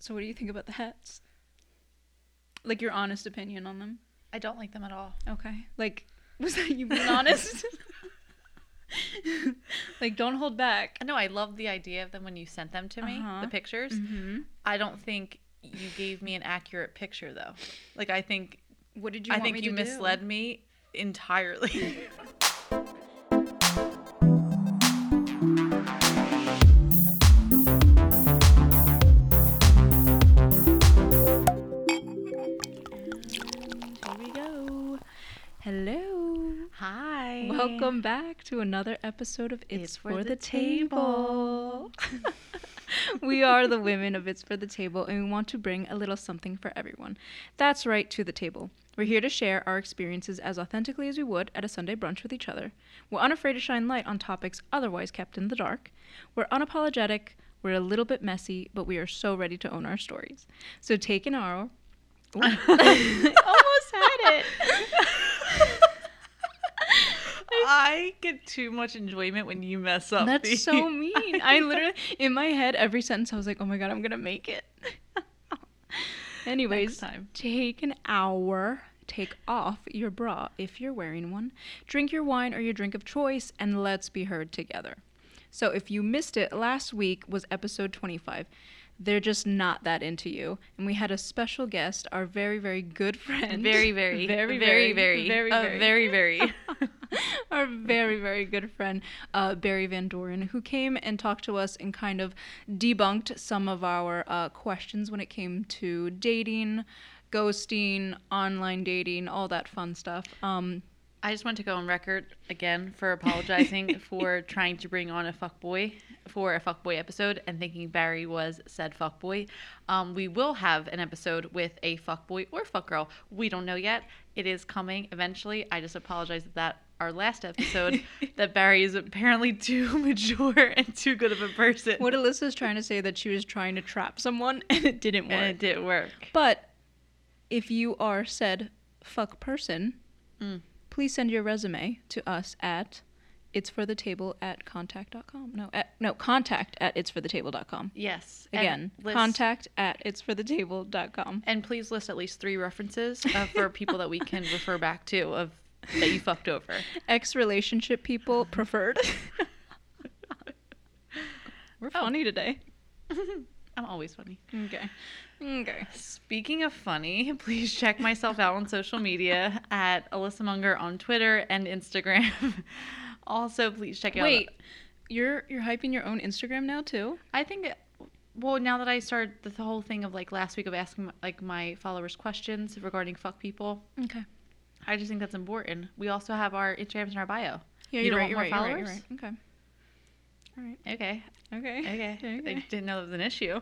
So what do you think about the hats? Like your honest opinion on them? I don't like them at all. Okay. Like was that you being honest? like don't hold back. No, I love the idea of them when you sent them to me, Uh-huh. the pictures. Mm-hmm. I don't think you gave me an accurate picture though. Like I think What did you I want think you to do? misled me entirely. Welcome back to another episode of It's, for, the, Table. we are the women of It's for the Table, and we want to bring a little something for everyone. That's right, to the table. We're here to share our experiences as authentically as we would at a Sunday brunch with each other. We're unafraid to shine light on topics otherwise kept in the dark. We're unapologetic. We're a little bit messy, but we are so ready to own our stories. So take an hour. Ooh. Almost had it. I get too much enjoyment when you mess up. That's so mean. I literally, in my head, every sentence, I was like, oh my God, I'm going to make it. Anyways, take an hour, take off your bra if you're wearing one, drink your wine or your drink of choice, and let's be heard together. So if you missed it, last week was episode 25. They're just not that into you. And we had a special guest, our very, very good friend. Very, very, very, very, very, very, uh, very, very, very. our very, very good friend, uh, Barry Van Doren, who came and talked to us and kind of debunked some of our uh, questions when it came to dating, ghosting, online dating, all that fun stuff. Um, I just want to go on record again for apologizing for trying to bring on a fuckboy for a fuckboy episode and thinking Barry was said fuckboy. Um, we will have an episode with a fuckboy or fuckgirl. We don't know yet. It is coming eventually. I just apologize that, that our last episode that Barry is apparently too mature and too good of a person. what Alyssa's trying to say that she was trying to trap someone and it didn't work. and it didn't work. But if you are said fuck person, Mm. Please send your resume to us at it's for the table at contact.com. No, at, no, contact at it's for the table.com. Yes. Again, list- contact at it's for the table.com. And please list at least three references uh, for people that we can refer back to of that you fucked over. Ex relationship people preferred. We're Oh. funny today. I'm always funny. Okay. Okay. Speaking of funny, please check myself out on social media at Alyssa Munger on Twitter and Instagram. also, please check out. Wait, you're you're hyping your own Instagram now too? I think. Well, now that I started the whole thing of like last week of asking like my followers questions regarding fuck people, Okay. I just think that's important. We also have our Instagrams in our bio. Yeah, You don't right, want you're more right, followers? right. Okay. All right. Okay. Okay. Okay. I didn't know that was an issue.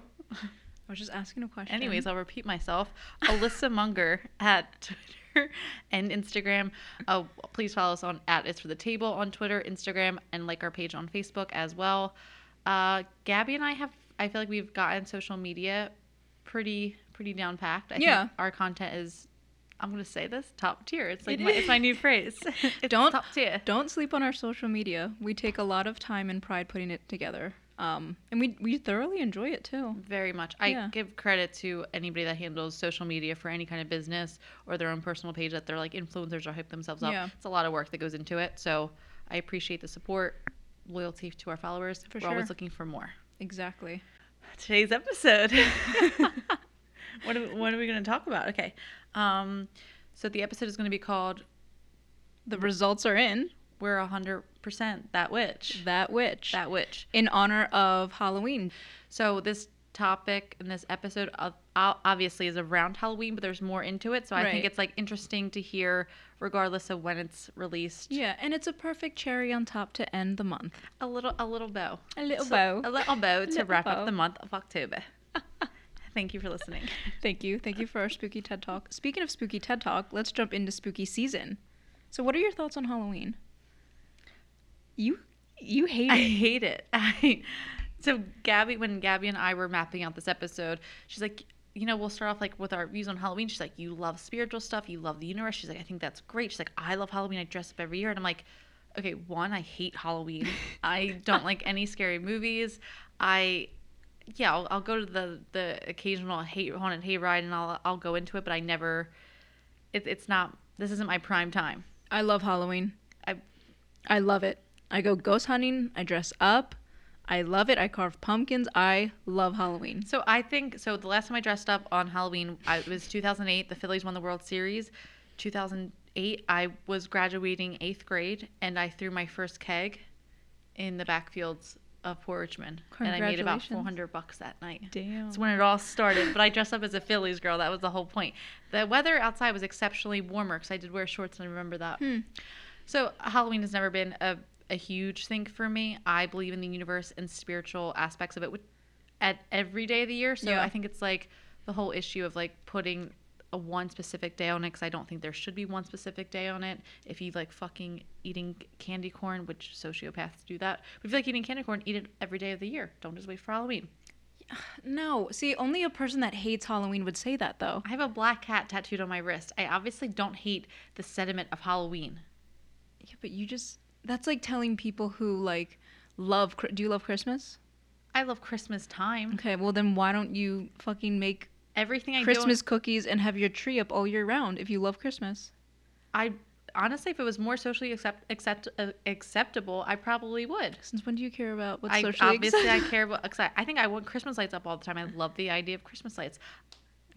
I was just asking a question. Anyways, I'll repeat myself. Alyssa Munger at Twitter and Instagram. Uh, please follow us on at It's for the Table on Twitter, Instagram, and like our page on Facebook as well. Uh, Gabby and I have. I feel like we've gotten social media pretty pretty down packed. I Yeah. think our content is. I'm gonna say this top tier. It's like It my, it's my new phrase. Don't- top tier. Don't sleep on our social media. We take a lot of time and pride putting it together. Um, and we we thoroughly enjoy it too. Very much. I Yeah. give credit to anybody that handles social media for any kind of business or their own personal page that they're like influencers or hype themselves up. Yeah. It's a lot of work that goes into it. So I appreciate the support, loyalty to our followers. For We're always looking for more. Exactly. Today's episode. what, are, what are we going to talk about? Okay. Um, so the episode is going to be called The results are in. We're 100% That Witch. That witch. That Witch. in honor of Halloween. So this topic in this episode uh, obviously is around Halloween, but there's more into it. So I Right. think it's like interesting to hear, regardless of when it's released. Yeah, and it's a perfect cherry on top to end the month. A little, a little bow, A little So- bow. a little bow to Little wrap bow. up the month of October. Thank you for listening. Thank you. Thank you for our spooky TED Talk. Speaking of spooky TED Talk, let's jump into spooky season. So, what are your thoughts on Halloween? You you hate I it. I hate it. I, so Gabby, when Gabby and I were mapping out this episode, she's like, you know, we'll start off like with our views on Halloween. She's like, you love spiritual stuff, you love the universe. She's like, I think that's great. She's like, I love Halloween. I dress up every year, and I'm like, okay, one, I hate Halloween. I don't like any scary movies. I yeah, I'll, I'll go to the the occasional hate haunted hayride and I'll I'll go into it, but I never. It, it's not. This isn't my prime time. I love Halloween. I I love it. I go ghost hunting. I dress up. I love it. I carve pumpkins. I love Halloween. So I think so. The last time I dressed up on Halloween, I, it was 2008. The Phillies won the World Series. 2008, I was graduating eighth grade, and I threw my first keg in the backfields of Port Richmond, and I made about 400 bucks that night. Damn. That's when it all started. But I dressed up as a Phillies girl. That was the whole point. The weather outside was exceptionally warmer because I did wear shorts, and I remember that. Hmm. So Halloween has never been a, a huge thing for me. I believe in the universe and spiritual aspects of it with, at every day of the year. So Yeah. I think it's like the whole issue of like putting a one specific day on it because I don't think there should be one specific day on it. If you like fucking eating candy corn, which sociopaths do that, but if you like eating candy corn, eat it every day of the year. Don't just wait for Halloween. No, see, only a person that hates Halloween would say that, though. I have a black cat tattooed on my wrist. I obviously don't hate the sentiment of Halloween. Yeah, but you just. That's like telling people who, like, love. Do you love Christmas? I love Christmas time. Okay, well, then why don't you fucking make Everything I Christmas cookies and have your tree up all year round if you love Christmas? I honestly, if it was more socially accept, accept uh, acceptable, I probably would. Since when do you care about what's I socially obviously I acceptable? care about. 'cause I, I think I want Christmas lights up all the time. I love the idea of Christmas lights.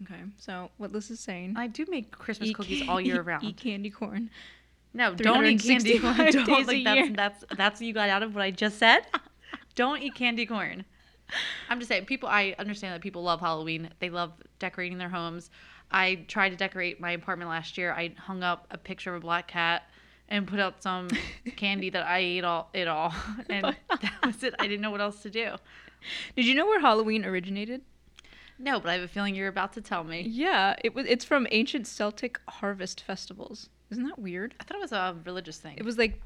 Okay, so what Liz is saying. I do make Christmas eat cookies all year eat- round. Eat candy corn. No, don't eat candy corn. Don't think that's, year. that's that's what you got out of what I just said. don't eat candy corn. I'm just saying, people. I understand that people love Halloween. They love decorating their homes. I tried to decorate my apartment last year. I hung up a picture of a black cat and put out some candy that I ate all it all, and that was it. I didn't know what else to do. Did you know where Halloween originated? No, but I have a feeling you're about to tell me. Yeah, it was. It's from ancient Celtic harvest festivals. Isn't that weird? I thought it was a religious thing. It was like,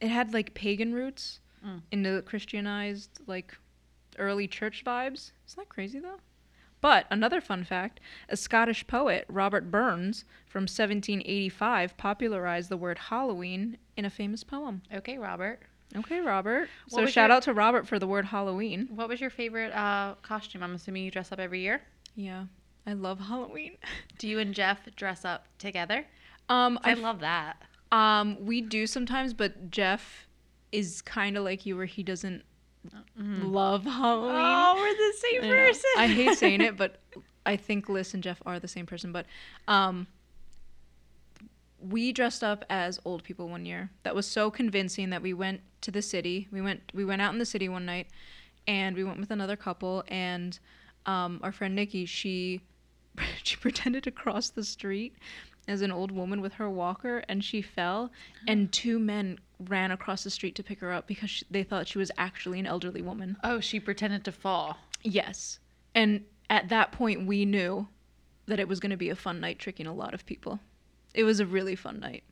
it had like pagan roots Mm. into Christianized like early church vibes. Isn't that crazy though? But another fun fact: a Scottish poet, Robert Burns, from 1785, popularized the word Halloween in a famous poem. okay, Robert. Okay, Robert. What so shout your- out to Robert for the word Halloween. What was your favorite uh, costume? I'm assuming you dress up every year. Yeah, I love Halloween. Do you and Jeff dress up together? Um, I I love that. Um, we do sometimes, but Jeff is kind of like you, where he doesn't love Halloween. Oh, we're the same I person. I hate saying it, but I think Liz and Jeff are the same person. But um, we dressed up as old people one year. That was so convincing that we went to the city. We went we went out in the city one night, and we went with another couple. And um, our friend Nikki, she she pretended to cross the street as an old woman with her walker, and she fell. And two men ran across the street to pick her up because she, they thought she was actually an elderly woman. oh, she pretended to fall. Yes. And at that point, we knew that it was going to be a fun night tricking a lot of people. It was a really fun night.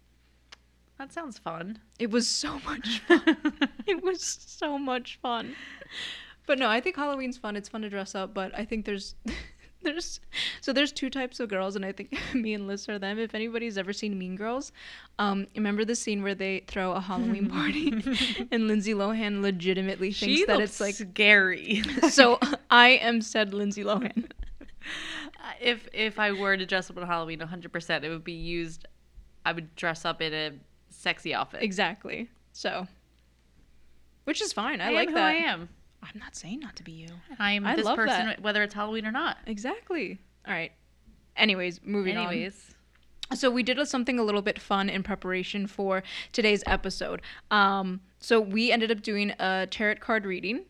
That sounds fun. It was so much fun. it was so much fun. But no, I think Halloween's fun. It's fun to dress up, but I think there's there's so there's two types of girls and I think me and Liz are them. If anybody's ever seen Mean Girls, um remember the scene where they throw a Halloween party and Lindsay Lohan legitimately thinks she that it's like scary. so I am said Lindsay Lohan. if if I were to dress up on Halloween, 100%, it would be used. I would dress up in a sexy outfit. Exactly. So, which is fine. I, I like that. Who I am. I'm not saying not to be you. I am I this love person, that. whether it's Halloween or not. Exactly. All right. Anyways, moving on. Anyways, So we did a- something a little bit fun in preparation for today's episode. Um, so we ended up doing a tarot card reading,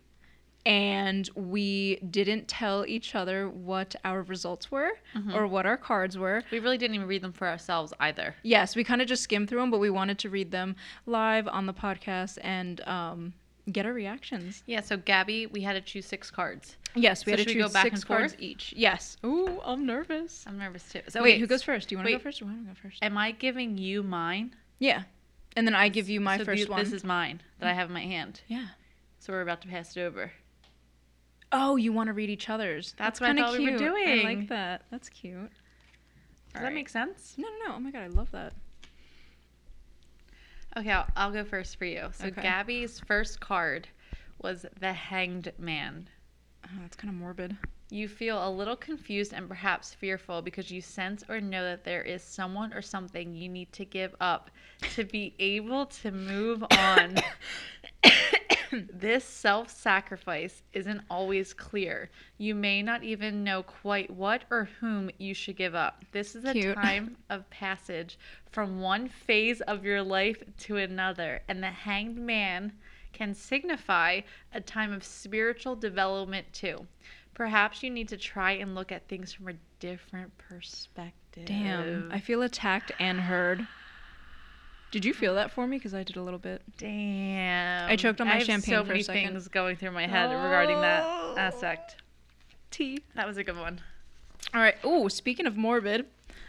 and we didn't tell each other what our results were or what our cards were. we really didn't even read them for ourselves either. Yes, we kind of just skimmed through them, but we wanted to read them live on the podcast and um, get our reactions. Yeah. So Gabby, we had to choose six cards. Yes, we So had to we go choose back six and cards forth? each. Yes. Ooh, I'm nervous. I'm nervous too. So Wait, who goes first? Do you want to go first or want to go first? Am I giving you mine? Yeah. And then I give you my So first the- one. This is mine that I have in my hand. yeah. So we're about to pass it over. Oh, you want to read each other's? That's what I kinda thought we were cute. I like that. That's cute. Does All that right. make sense? No, no, no. Oh my god, I love that. Okay, I'll, I'll go first for you. So Okay. Gabby's first card was the Hanged Man. Oh, that's kind of morbid. You feel a little confused and perhaps fearful because you sense or know that there is someone or something you need to give up to be able to move on. this self sacrifice isn't always clear. You may not even know quite what or whom you should give up. This is a Cute. time of passage from one phase of your life to another, and the hanged man can signify a time of spiritual development too. Perhaps you need to try and look at things from a different perspective. Damn. I feel attacked and heard. Did you feel that for me? Because I did a little bit. Damn. I choked on my have champagne so for a many second. things going through my head regarding that Oh. aspect. Tea. That was a good one. All right. Oh, speaking of morbid.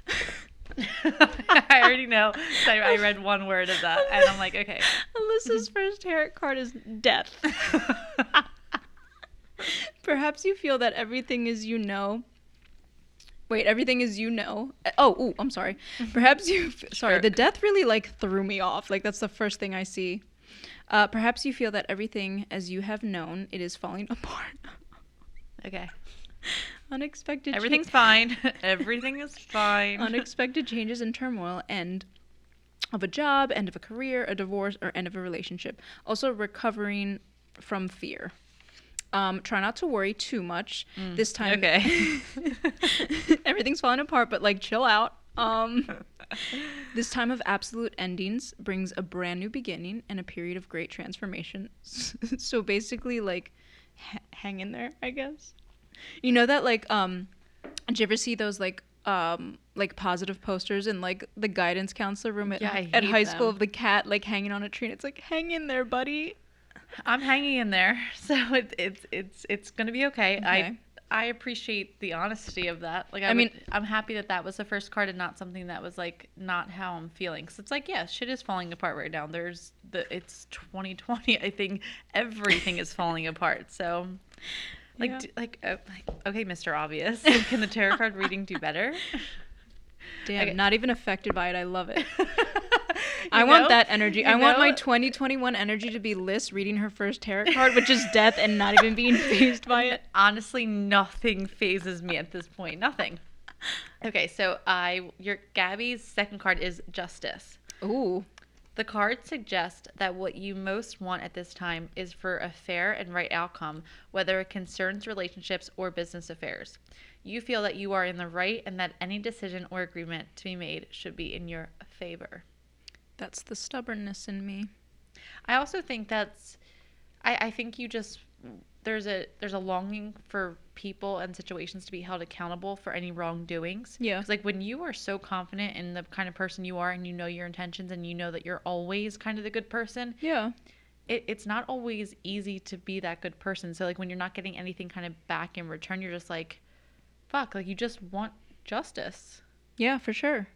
I already know. I, I read one word of that, and I'm like, okay. Alyssa's first tarot card is death. Perhaps you feel that everything is you know. Wait, everything is you know. Oh, ooh, I'm sorry. Perhaps you. f- Sorry, the death really like threw me off. Like that's the first thing I see. Uh, perhaps you feel that everything as you have known it is falling apart. okay. Unexpected. cha- Everything's fine. Everything is fine. unexpected changes and turmoil end of a job, end of a career, a divorce, or end of a relationship. Also, recovering from fear. Um, try not to worry too much this time. okay. everything's falling apart, but like chill out. Um, this time of absolute endings brings a brand new beginning and a period of great transformation. so basically, like, h- hang in there, I guess. You know that like um, did you ever see those like um like positive posters in like the guidance counselor room at, Yeah, at high school of the cat like hanging on a tree and it's like hang in there buddy I'm hanging in there, so it, it's it's it's gonna be okay. Okay. I I appreciate the honesty of that. Like I, I mean- mean, I'm happy that that was the first card and not something that was like not how I'm feeling. Cause it's like yeah, shit is falling apart right now. There's the it's 2020. I think everything is falling apart. So. Like, Yeah. d- like, uh, like, okay, Mr. Obvious. Can the tarot card reading do better? damn Okay. not even affected by it i love it I want know? that energy. You I want my 2021 energy to be Liz reading her first tarot card, which is death, and not even being phased by it. Honestly, nothing phases me at this point. Nothing. Okay, so I your Gabby's second card is justice. Ooh, The card suggests that what you most want at this time is for a fair and right outcome, whether it concerns relationships or business affairs. You feel that you are in the right and that any decision or agreement to be made should be in your favor. That's the stubbornness in me. I also think that's I, I think you just there's a there's a longing for people and situations to be held accountable for any wrongdoings. Yeah. 'Cause, like when you are so confident in the kind of person you are and you know your intentions and you know that you're always kind of the good person, Yeah. it, it's not always easy to be that good person. So like when you're not getting anything kind of back in return, you're just like, fuck, like you just want justice. Yeah, for sure.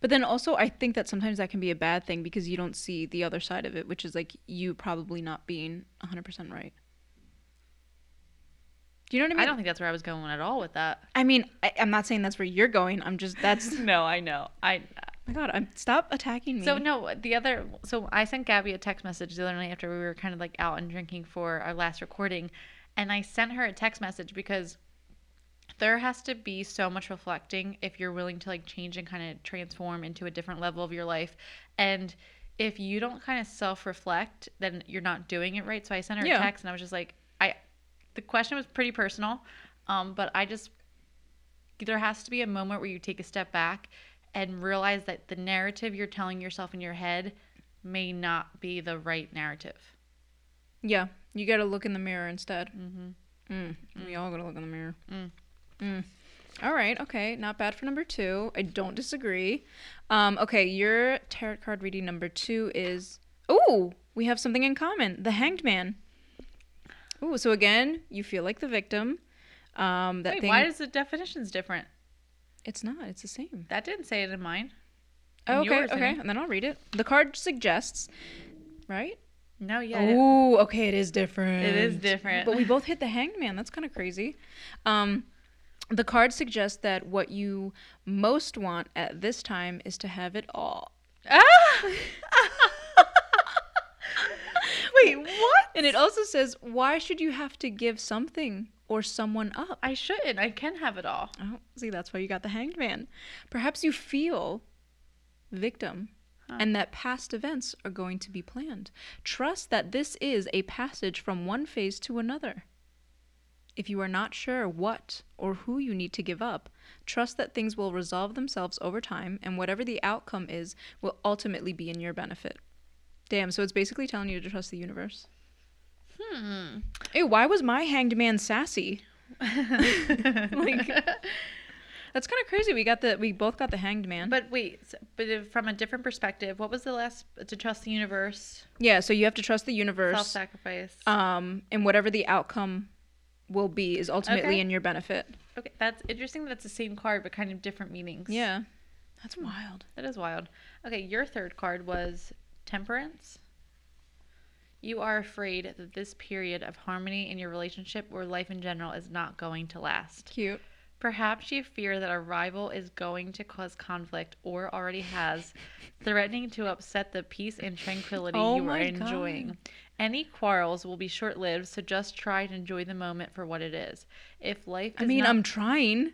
But then also, I think that sometimes that can be a bad thing because you don't see the other side of it, which is like you probably not being 100% right. Do you know what I mean? I don't think that's where I was going at all with that. I mean, I, I'm not saying that's where you're going. I'm just, that's, No, I know. I uh, my God, I'm, stop attacking me. So no, the other so I sent Gabby a text message the other night after we were kind of like out and drinking for our last recording, and I sent her a text message because there has to be so much reflecting if you're willing to like change and kind of transform into a different level of your life, and if you don't kind of self-reflect, then you're not doing it right. So I sent her Yeah. a text and I was just like, I, the question was pretty personal, um, but I just there has to be a moment where you take a step back and realize that the narrative you're telling yourself in your head may not be the right narrative. yeah, you got to look in the mirror instead. Mm-hmm. Mm. We all got to look in the mirror. Mm. Mm. All right. Okay. Not bad for number two. I don't disagree. Um, okay. Your tarot card reading number two is. Ooh, we have something in common. The Hanged Man. Ooh, so again, you feel like the victim. Um, that Wait, thing. why is the definitions different? It's not. It's the same. That didn't say it in mine. Oh, okay. yours, Okay. And then I'll read it. The card suggests. Right. No, yeah, Ooh. Okay. It is different. it is different. But we both hit the hanged man. That's kind of crazy. Um, the card suggests that what you most want at this time is to have it all. ah! Wait, what? And it also says, why should you have to give something or someone up. I shouldn't. I can have it all. Oh, see, that's why you got the hanged man. Perhaps you feel victim Huh. and that past events are going to be planned. Trust that this is a passage from one phase to another. If you are not sure what or who you need to give up, trust that things will resolve themselves over time and whatever the outcome is will ultimately be in your benefit. Damn, so it's basically telling you to trust the universe. Hmm. Hey, why was my hanged man sassy? like That's kind of crazy. We got the we both got the hanged man. But wait, s- but if, from a different perspective, what was the last to trust the universe, yeah, so you have to trust the universe. self-sacrifice? um, and whatever the outcome will be is ultimately Okay. in your benefit. okay, that's interesting. That's the same card, but kind of different meanings. Yeah, that's wild. that is wild. Okay, your third card was temperance. You are afraid that this period of harmony in your relationship or life in general is not going to last. Cute. Perhaps you fear that a rival is going to cause conflict or already has, threatening to upset the peace and tranquility Oh you are my enjoying. God. Any quarrels will be short lived, so just try to enjoy the moment for what it is. If life is I mean, not, I'm trying.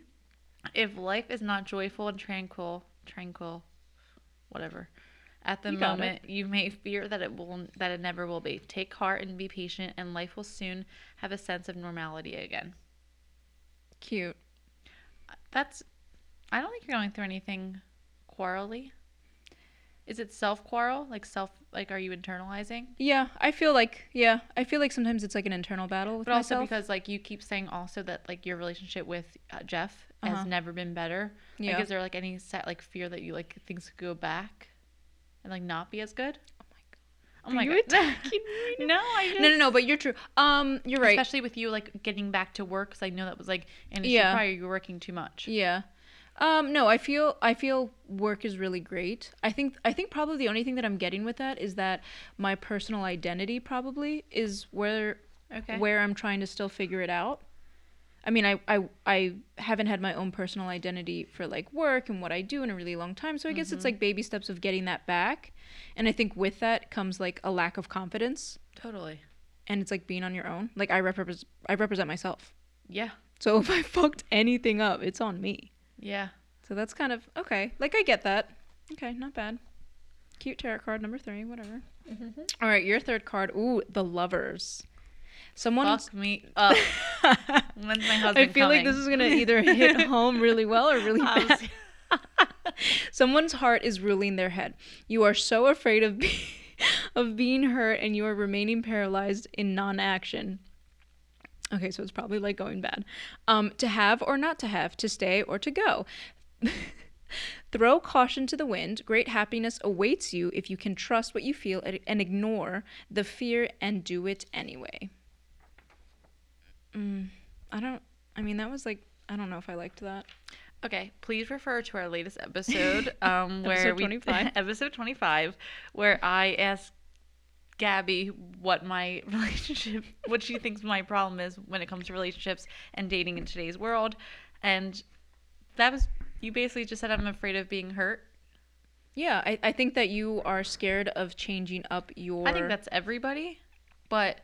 if life is not joyful and tranquil, tranquil, whatever, at the You moment, you may fear that it will that it never will be. Take heart and be patient, and life will soon have a sense of normality again. Cute. That's. I don't think you're going through anything quarrelly. Is it self quarrel? Like self? Like are you internalizing? Yeah, I feel like yeah, I feel like sometimes it's like an internal battle with But also myself. because like you keep saying also that like your relationship with uh, Jeff Uh-huh. has never been better. yeah. Like is there like any set like fear that you like things could go back, and like not be as good? Oh my Are god! me? no, I just no, no, no. But you're true. Um, you're right. Especially with you like getting back to work, because I know that was like an issue Yeah. prior. You were working too much. Yeah. Um, no, I feel I feel work is really great. I think I think probably the only thing that I'm getting with that is that my personal identity probably is where Okay. where I'm trying to still figure it out. I mean, I, I I haven't had my own personal identity for like work and what I do in a really long time. So I guess it's like baby steps of getting that back. And I think with that comes like a lack of confidence Totally. and it's like being on your own. Like I represent I represent myself. Yeah. So if I fucked anything up, it's on me. Yeah. So that's kind of okay. Like I get that. Okay, not bad. Cute tarot card number three, whatever. Mm-hmm. All right, your third card. Ooh, the lovers. Someone. Fuck me up. When's my I husband feel like this is gonna either hit home really well or really I bad. Someone's heart is ruling their head. You are so afraid of be- of being hurt, and you are remaining paralyzed in non-action. Okay, so it's probably like going bad. Um, to have or not to have, to stay or to go. Throw caution to the wind. Great happiness awaits you if you can trust what you feel and- ignore the fear and do it anyway. Mm, I don't. I mean, that was like. I don't know if I liked that. Okay, please refer to our latest episode, um, where Episode we 25. episode twenty five, where I asked Gabby what my relationship, what she thinks my problem is when it comes to relationships and dating in today's world, and that was you basically just said I'm afraid of being hurt. Yeah, I, I think that you are scared of changing up your. I think that's everybody, but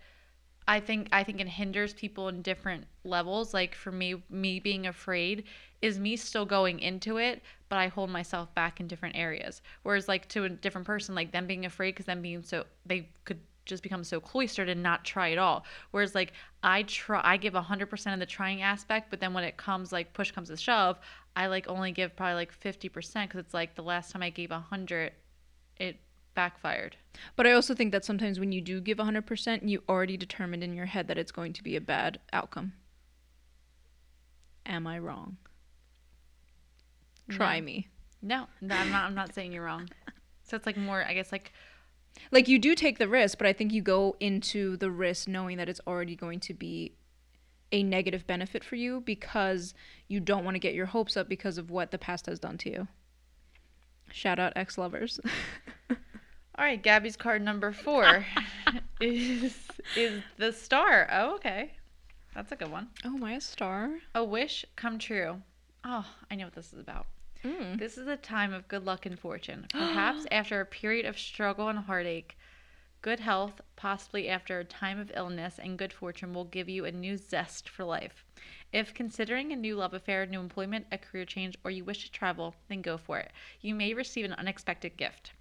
I think I think it hinders people in different levels. Like for me, me being afraid is me still going into it, but I hold myself back in different areas. Whereas like to a different person, like them being afraid because them being so they could just become so cloistered and not try at all. Whereas like I try, I give hundred percent of the trying aspect, but then when it comes like push comes to shove, I like only give probably like fifty percent because it's like the last time I gave hundred, it backfired. But I also think that sometimes when you do give 100%, you already determined in your head that it's going to be a bad outcome. Am I wrong? Try No. me. No, no, I'm not. I'm not saying you're wrong. So it's like more, I guess, like Like you do take the risk, but I think you go into the risk knowing that it's already going to be a negative benefit for you because you don't want to get your hopes up because of what the past has done to you. Shout out ex lovers. all right. Gabby's card number four is is the star. Oh, okay, that's a good one. oh, my star. A wish come true. Oh, I know what this is about. Mm. This is a time of good luck and fortune. Perhaps after a period of struggle and heartache, Good health, possibly after a time of illness, and good fortune will give you a new zest for life. If considering a new love affair, new employment, a career change, or you wish to travel, then go for it. You may receive an unexpected gift.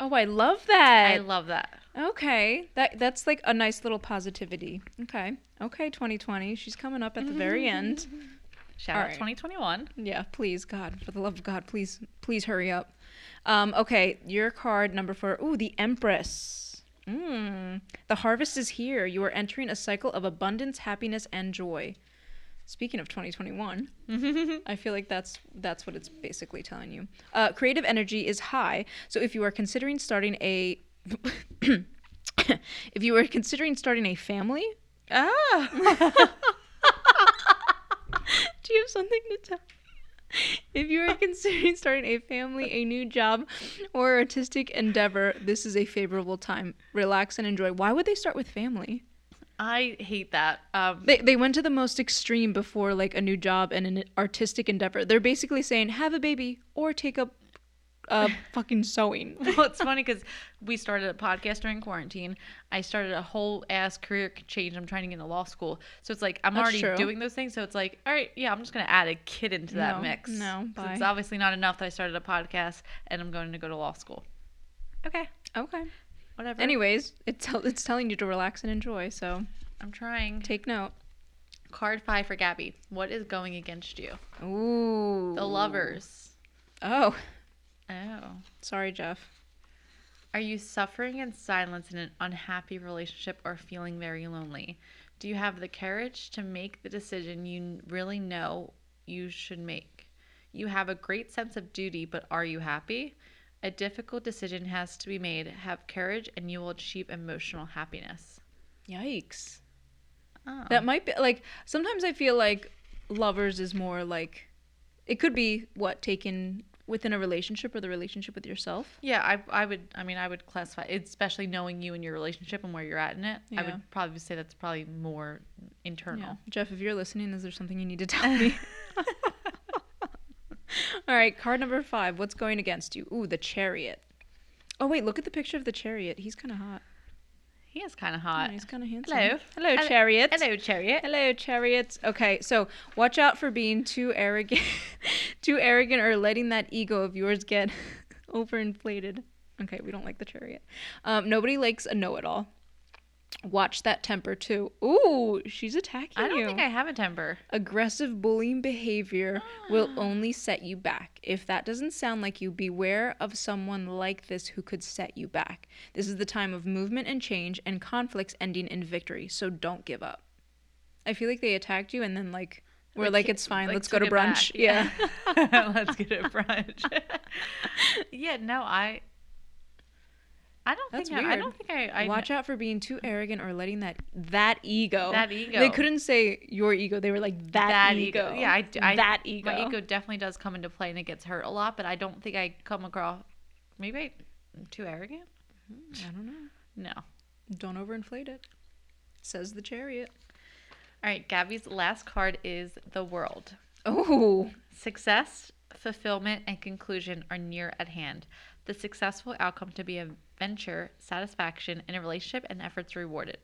Oh, I love that. I love that. Okay, that that's like a nice little positivity. Okay, okay, 2020. She's coming up at the very end. Shout All out right. 2021. Yeah, please, God, for the love of God, please, please hurry up. Um, okay, your card number four. Ooh, the Empress. Mm. The harvest is here. You are entering a cycle of abundance, happiness, and joy. Speaking of 2021, I feel like that's that's what it's basically telling you. Uh, creative energy is high, so if you are considering starting a if you are considering starting a family, Ah. Do you have something to tell? If you are considering starting a family, a new job, or artistic endeavor, this is a favorable time. Relax and enjoy. Why would they start with family? I hate that. Um, They, they went to the most extreme before like a new job and an artistic endeavor. They're basically saying have a baby or take up uh, fucking sewing. well, it's funny because we started a podcast during quarantine. I started a whole ass career change. I'm trying to get into law school. So it's like I'm That's already true. doing those things. So it's like, all right, yeah, I'm just going to add a kid into that No, mix. No, bye. It's obviously not enough that I started a podcast and I'm going to go to law school. Okay, Okay. Whatever. Anyways, it's tell it's telling you to relax and enjoy. So I'm trying. take note. Card five for Gabby. What is going against you? Ooh. The lovers. Oh, Oh. sorry, Jeff. Are you suffering in silence in an unhappy relationship or feeling very lonely? Do you have the courage to make the decision you really know you should make? You have a great sense of duty, but are you happy? A difficult decision has to be made. Have courage and you will achieve emotional happiness. Yikes. Oh. That might be like sometimes I feel like lovers is more like it could be what taken within a relationship or the relationship with yourself. yeah, I, I would. I mean, I would classify, especially knowing you and your relationship and where you're at in it. I would probably say that's probably more internal. Jeff, if you're listening, is there something you need to tell me? All right, card number five. What's going against you? Ooh, the chariot. Oh wait, look at the picture of the chariot. He's kind of hot. He is kind of hot. he's kind of handsome. Hello. hello, Hello- chariot. Hello, chariot. Hello, chariots. Okay, so watch out for being too arrogant, too arrogant, or letting that ego of yours get overinflated. Okay, we don't like the chariot. Um, nobody likes a know-it-all. Watch that temper too. Ooh, she's attacking you. I don't you. think I have a temper. Aggressive bullying behavior will ah. only set you back. If that doesn't sound like you, beware of someone like this who could set you back. This is the time of movement and change and conflicts ending in victory, so don't give up. I feel like they attacked you and then like we're like, it's fine, like, let's go to it back. brunch. Yeah. let's get a brunch. yeah, no, I. I don't That's think I, I don't think I. I Watch out for being too arrogant or letting that that ego. That ego. They couldn't say your ego. They were like that, ego. Yeah, I, I that ego. My ego definitely does come into play and it gets hurt a lot, but I don't think I come across. Maybe I'm too arrogant. Hmm, I don't know. No. Don't overinflate it. Says the chariot. All right, Gabby's last card is the world. Oh. Success, fulfillment, and conclusion are near at hand. The successful outcome to be a venture, satisfaction in a relationship, and efforts rewarded.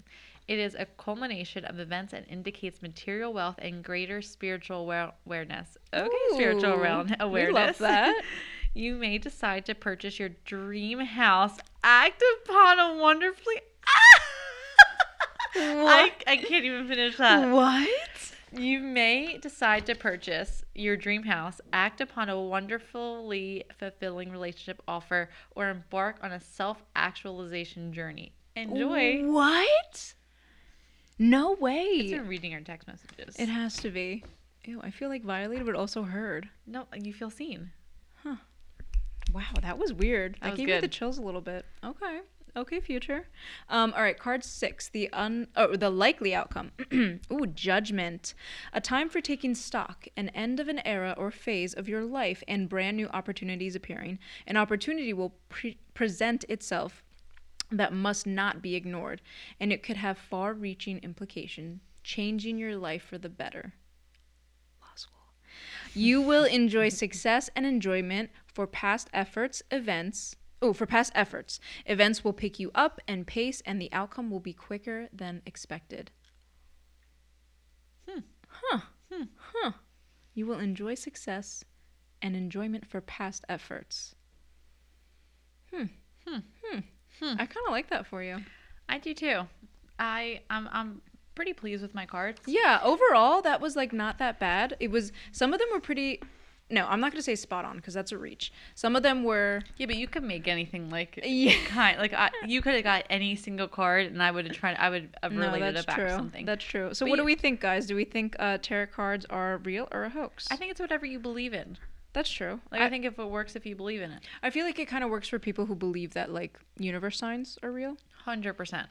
It is a culmination of events and indicates material wealth and greater spiritual aware- awareness. Okay, spiritual Ooh, awareness. we love that. you may decide to purchase your dream house. Act upon a wonderfully. I, I can't even finish that. What? You may decide to purchase your dream house, act upon a wonderfully fulfilling relationship offer, or embark on a self actualization journey. Enjoy. What? No It's way. been reading our text messages. It has to be. Ew, I feel like violated, but also heard. no, you feel seen. Huh. Wow, that was weird. That, was gave me the chills a little bit. Okay. Okay, future. Um, all right, card six, the un oh, the likely outcome. Ooh, judgment. A time for taking stock, an end of an era or phase of your life, and brand new opportunities appearing. An opportunity will pre- present itself that must not be ignored, and it could have far reaching implication, changing your life for the better. Law school. You will enjoy success and enjoyment for past efforts, events, oh, for past efforts. Events will pick you up and pace, and the outcome will be quicker than expected. Hmm. Huh. Huh. You will enjoy success and enjoyment for past efforts. Hmm. Hmm. Hmm. Hmm. I kind of like that for you. I do too. I I'm I'm pretty pleased with my cards. Yeah, overall, that was like not that bad. It was some of them were pretty. No, I'm not gonna say spot on because that's a reach. Some of them were. Yeah, but you could make anything like Yeah. kind like I, you could have got any single card, and I would have tried. I would have No, related that's it back true. to something. That's true. So, But what do we think, guys? Do we think uh, tarot cards are real or a hoax? I think it's whatever you believe in. that's true. Like I, think if it works, if you believe in it, I feel like it kind of works for people who believe that like universe signs are real. hundred percent.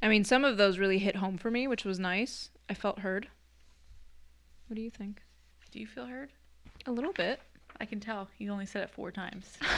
I mean, some of those really hit home for me, which was nice. I felt heard. What do you think? Do you feel heard? A little bit. I can tell. You only said it four times.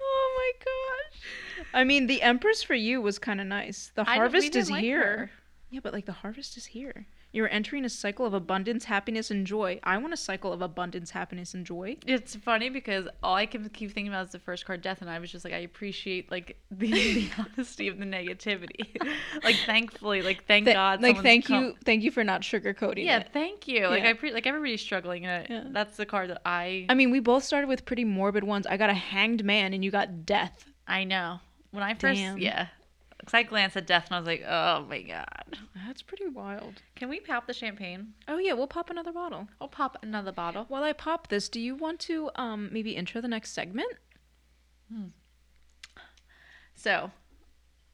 Oh my gosh. I mean, the Empress for you was kind of nice. The I don't- we harvest didn't is like here. her. Yeah, but like the harvest is here. You're entering a cycle of abundance, happiness, and joy. I want a cycle of abundance, happiness, and joy. It's funny because all I can keep thinking about is the first card, death, and I was just like, I appreciate like the, the honesty of the negativity. like, thankfully, like, thank Th- God. like, thank come- you, thank you for not sugarcoating Yeah, it. thank you. Like, Yeah. I pre- like everybody's struggling, and Yeah. that's the card that I I mean, we both started with pretty morbid ones. I got a hanged man, and you got death. I know. When I first, Damn. yeah, 'Cause I glanced at death and I was like, oh my god. That's pretty wild. Can we pop the champagne? Oh yeah, we'll pop another bottle. I'll pop another bottle. While I pop this, do you want to um maybe intro the next segment? So,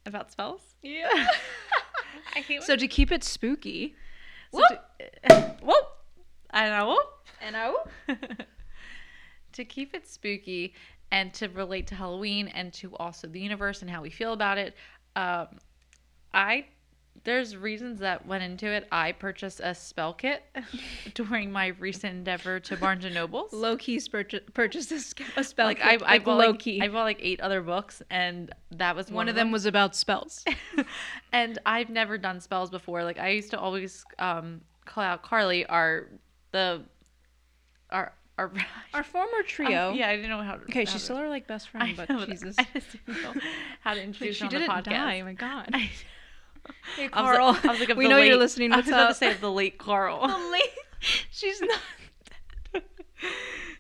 about spells? Yeah. I hate so to keep it spooky. So to- whoop! I know. Whoop. And oh. to keep it spooky and to relate to Halloween and to also the universe and how we feel about it, um, I there's reasons that went into it. I purchased a spell kit during my recent endeavor to Barnes and Nobles. Low key purchase, purchased a, spell. like kit, I, I like bought low like, key. I bought like eight other books, and that was One of them was about spells. and I've never done spells before. Like I used to always um, call out Carly, our the our our. Our former trio. Um, yeah, I didn't know how. to Okay, how she's to- still our like best I friend, but know, Jesus. I just didn't know how to Like, introduce she her on the didn't podcast. die. My God. I, hey, I was Carl. like, I was like, we the know you're late- listening. I What's was about up? to say the late Carl. the late. She's not. Dead.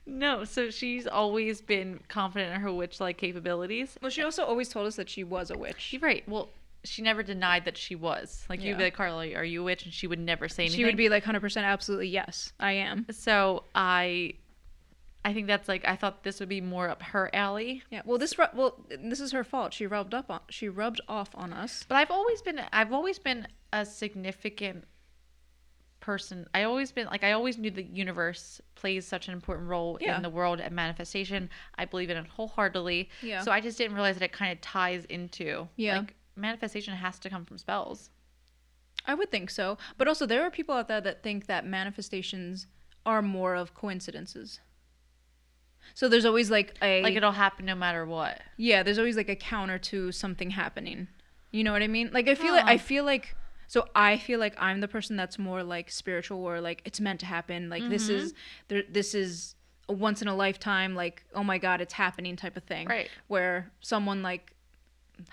no, so she's always been confident in her witch-like capabilities. Well, she also always told us that she was a witch. You're right. Well, she never denied that she was. Like you'd be Yeah. like, Carly, are you a witch? And she would never say anything. She would be like 100% absolutely yes, I am. So I, I think that's like I thought this would be more up her alley. Yeah. Well, this well, this is her fault. She rubbed up on she rubbed off on us. But I've always been I've always been a significant person. I always been like I always knew the universe plays such an important role Yeah. in the world and manifestation. I believe in it wholeheartedly. Yeah. So I just didn't realize that it kind of ties into Yeah. like manifestation has to come from spells. I would think so. But also there are people out there that think that manifestations are more of coincidences. So there's always like a Like it'll happen no matter what. Yeah, there's always like a counter to something happening. You know what I mean? Like I feel like I feel like so I feel like I'm the person that's more like spiritual or like it's meant to happen. Like this Mm-hmm. is there this is a once in a lifetime like oh my god it's happening type of thing. Right. Where someone like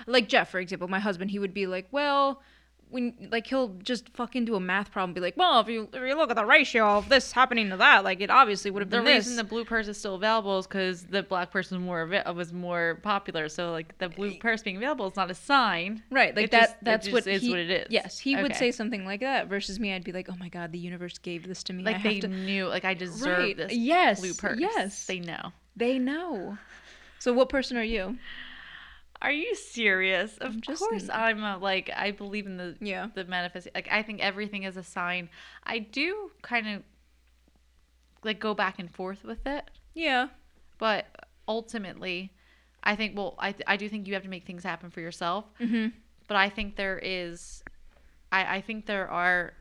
like Jeff for example, my husband, he would be like, "Well, when like he'll just fucking do a math problem, be like, well, if you if you look at the ratio of this happening to that, like it obviously would have been The been reason the blue purse is still available is because the black person was more avi- was more popular. So like the blue purse being available is not a sign. Right, like It that. just- it that's what is he, what it is. Yes, he would say something like that. Versus me, I'd be like, "Oh my god, the universe gave this to me. Like they to." knew, like I deserve Right, this yes, blue purse. yes. they know. They know. So, what person are you? Are you serious? Of just course, n- I'm a, like I believe in the Yeah. the manifest. Like I think everything is a sign. I do kind of like go back and forth with it, Yeah. but ultimately, I think well, I I do think you have to make things happen for yourself. Mm-hmm. but I think there is, I, I think there are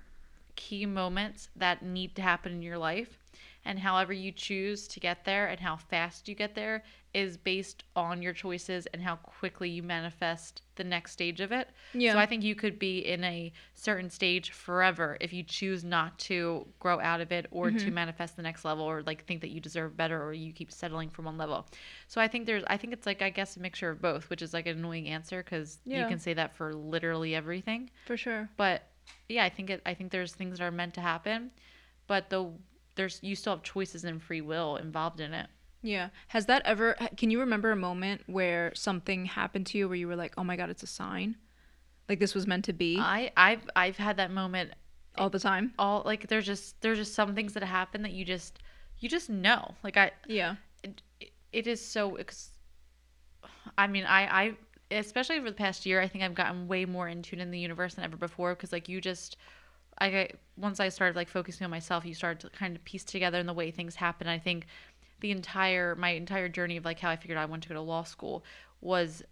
key moments that need to happen in your life. And however you choose to get there and how fast you get there is based on your choices and how quickly you manifest the next stage of it. Yeah. So I think you could be in a certain stage forever if you choose not to grow out of it or Mm-hmm. to manifest the next level or like think that you deserve better or you keep settling for one level. So I think there's I think it's like I guess a mixture of both, which is like an annoying answer cuz you can say that for literally everything. For sure. But yeah, I think it I think there's things that are meant to happen, but the there's you still have choices and free will involved in it. Yeah. Has that ever can you remember a moment where something happened to you where you were like, "Oh my god, it's a sign?" Like this was meant to be I I've I've had that moment all the time? all like there's just there's just some things that happen that you just you just know. Like I Yeah. it, it is so ex- I mean, I I especially over the past year, I think I've gotten way more in tune in the universe than ever before because like you just I once I started like focusing on myself, you started to kind of piece together in the way things happen. I think the entire my entire journey of like how I figured I wanted to go to law school was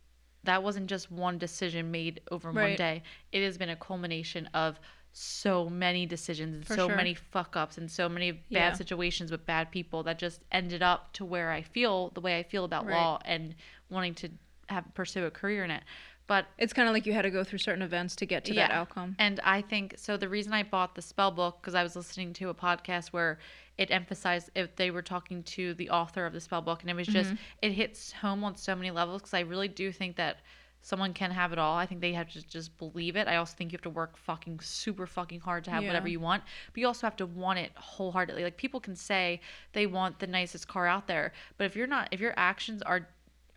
that wasn't just one decision made over one day. It has been a culmination of so many decisions and For so sure. many fuck ups and so many bad Yeah. situations with bad people that just ended up to where I feel the way I feel about Right. law and wanting to have pursue a career in it. But It's kind of like you had to go through certain events to get to that outcome. and I think so. The reason I bought the spell book because I was listening to a podcast where it emphasized if they were talking to the author of the spell book, and it was just Mm-hmm. it hits home on so many levels because I really do think that someone can have it all. I think they have to just believe it. I also think you have to work fucking super fucking hard to have Yeah. whatever you want, but you also have to want it wholeheartedly. Like people can say they want the nicest car out there, but if you're not, if your actions are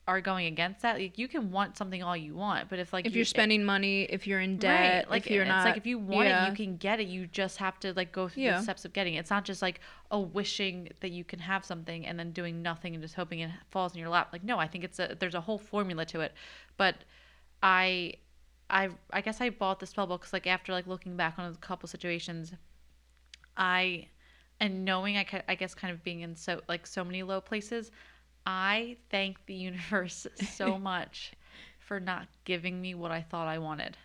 are going against that, like you can want something all you want, but if like If you, you're spending money, if you're in debt, Right. Like if you're it's not like if you want yeah. it, you can get it. You just have to like go through Yeah. the steps of getting it. It's not just like oh wishing that you can have something and then doing nothing and just hoping it falls in your lap. Like no, I think it's a there's a whole formula to it. But I I I guess I bought the spell book like after like looking back on a couple situations, I and knowing I I guess kind of being in so like so many low places, I thank the universe so much for not giving me what I thought I wanted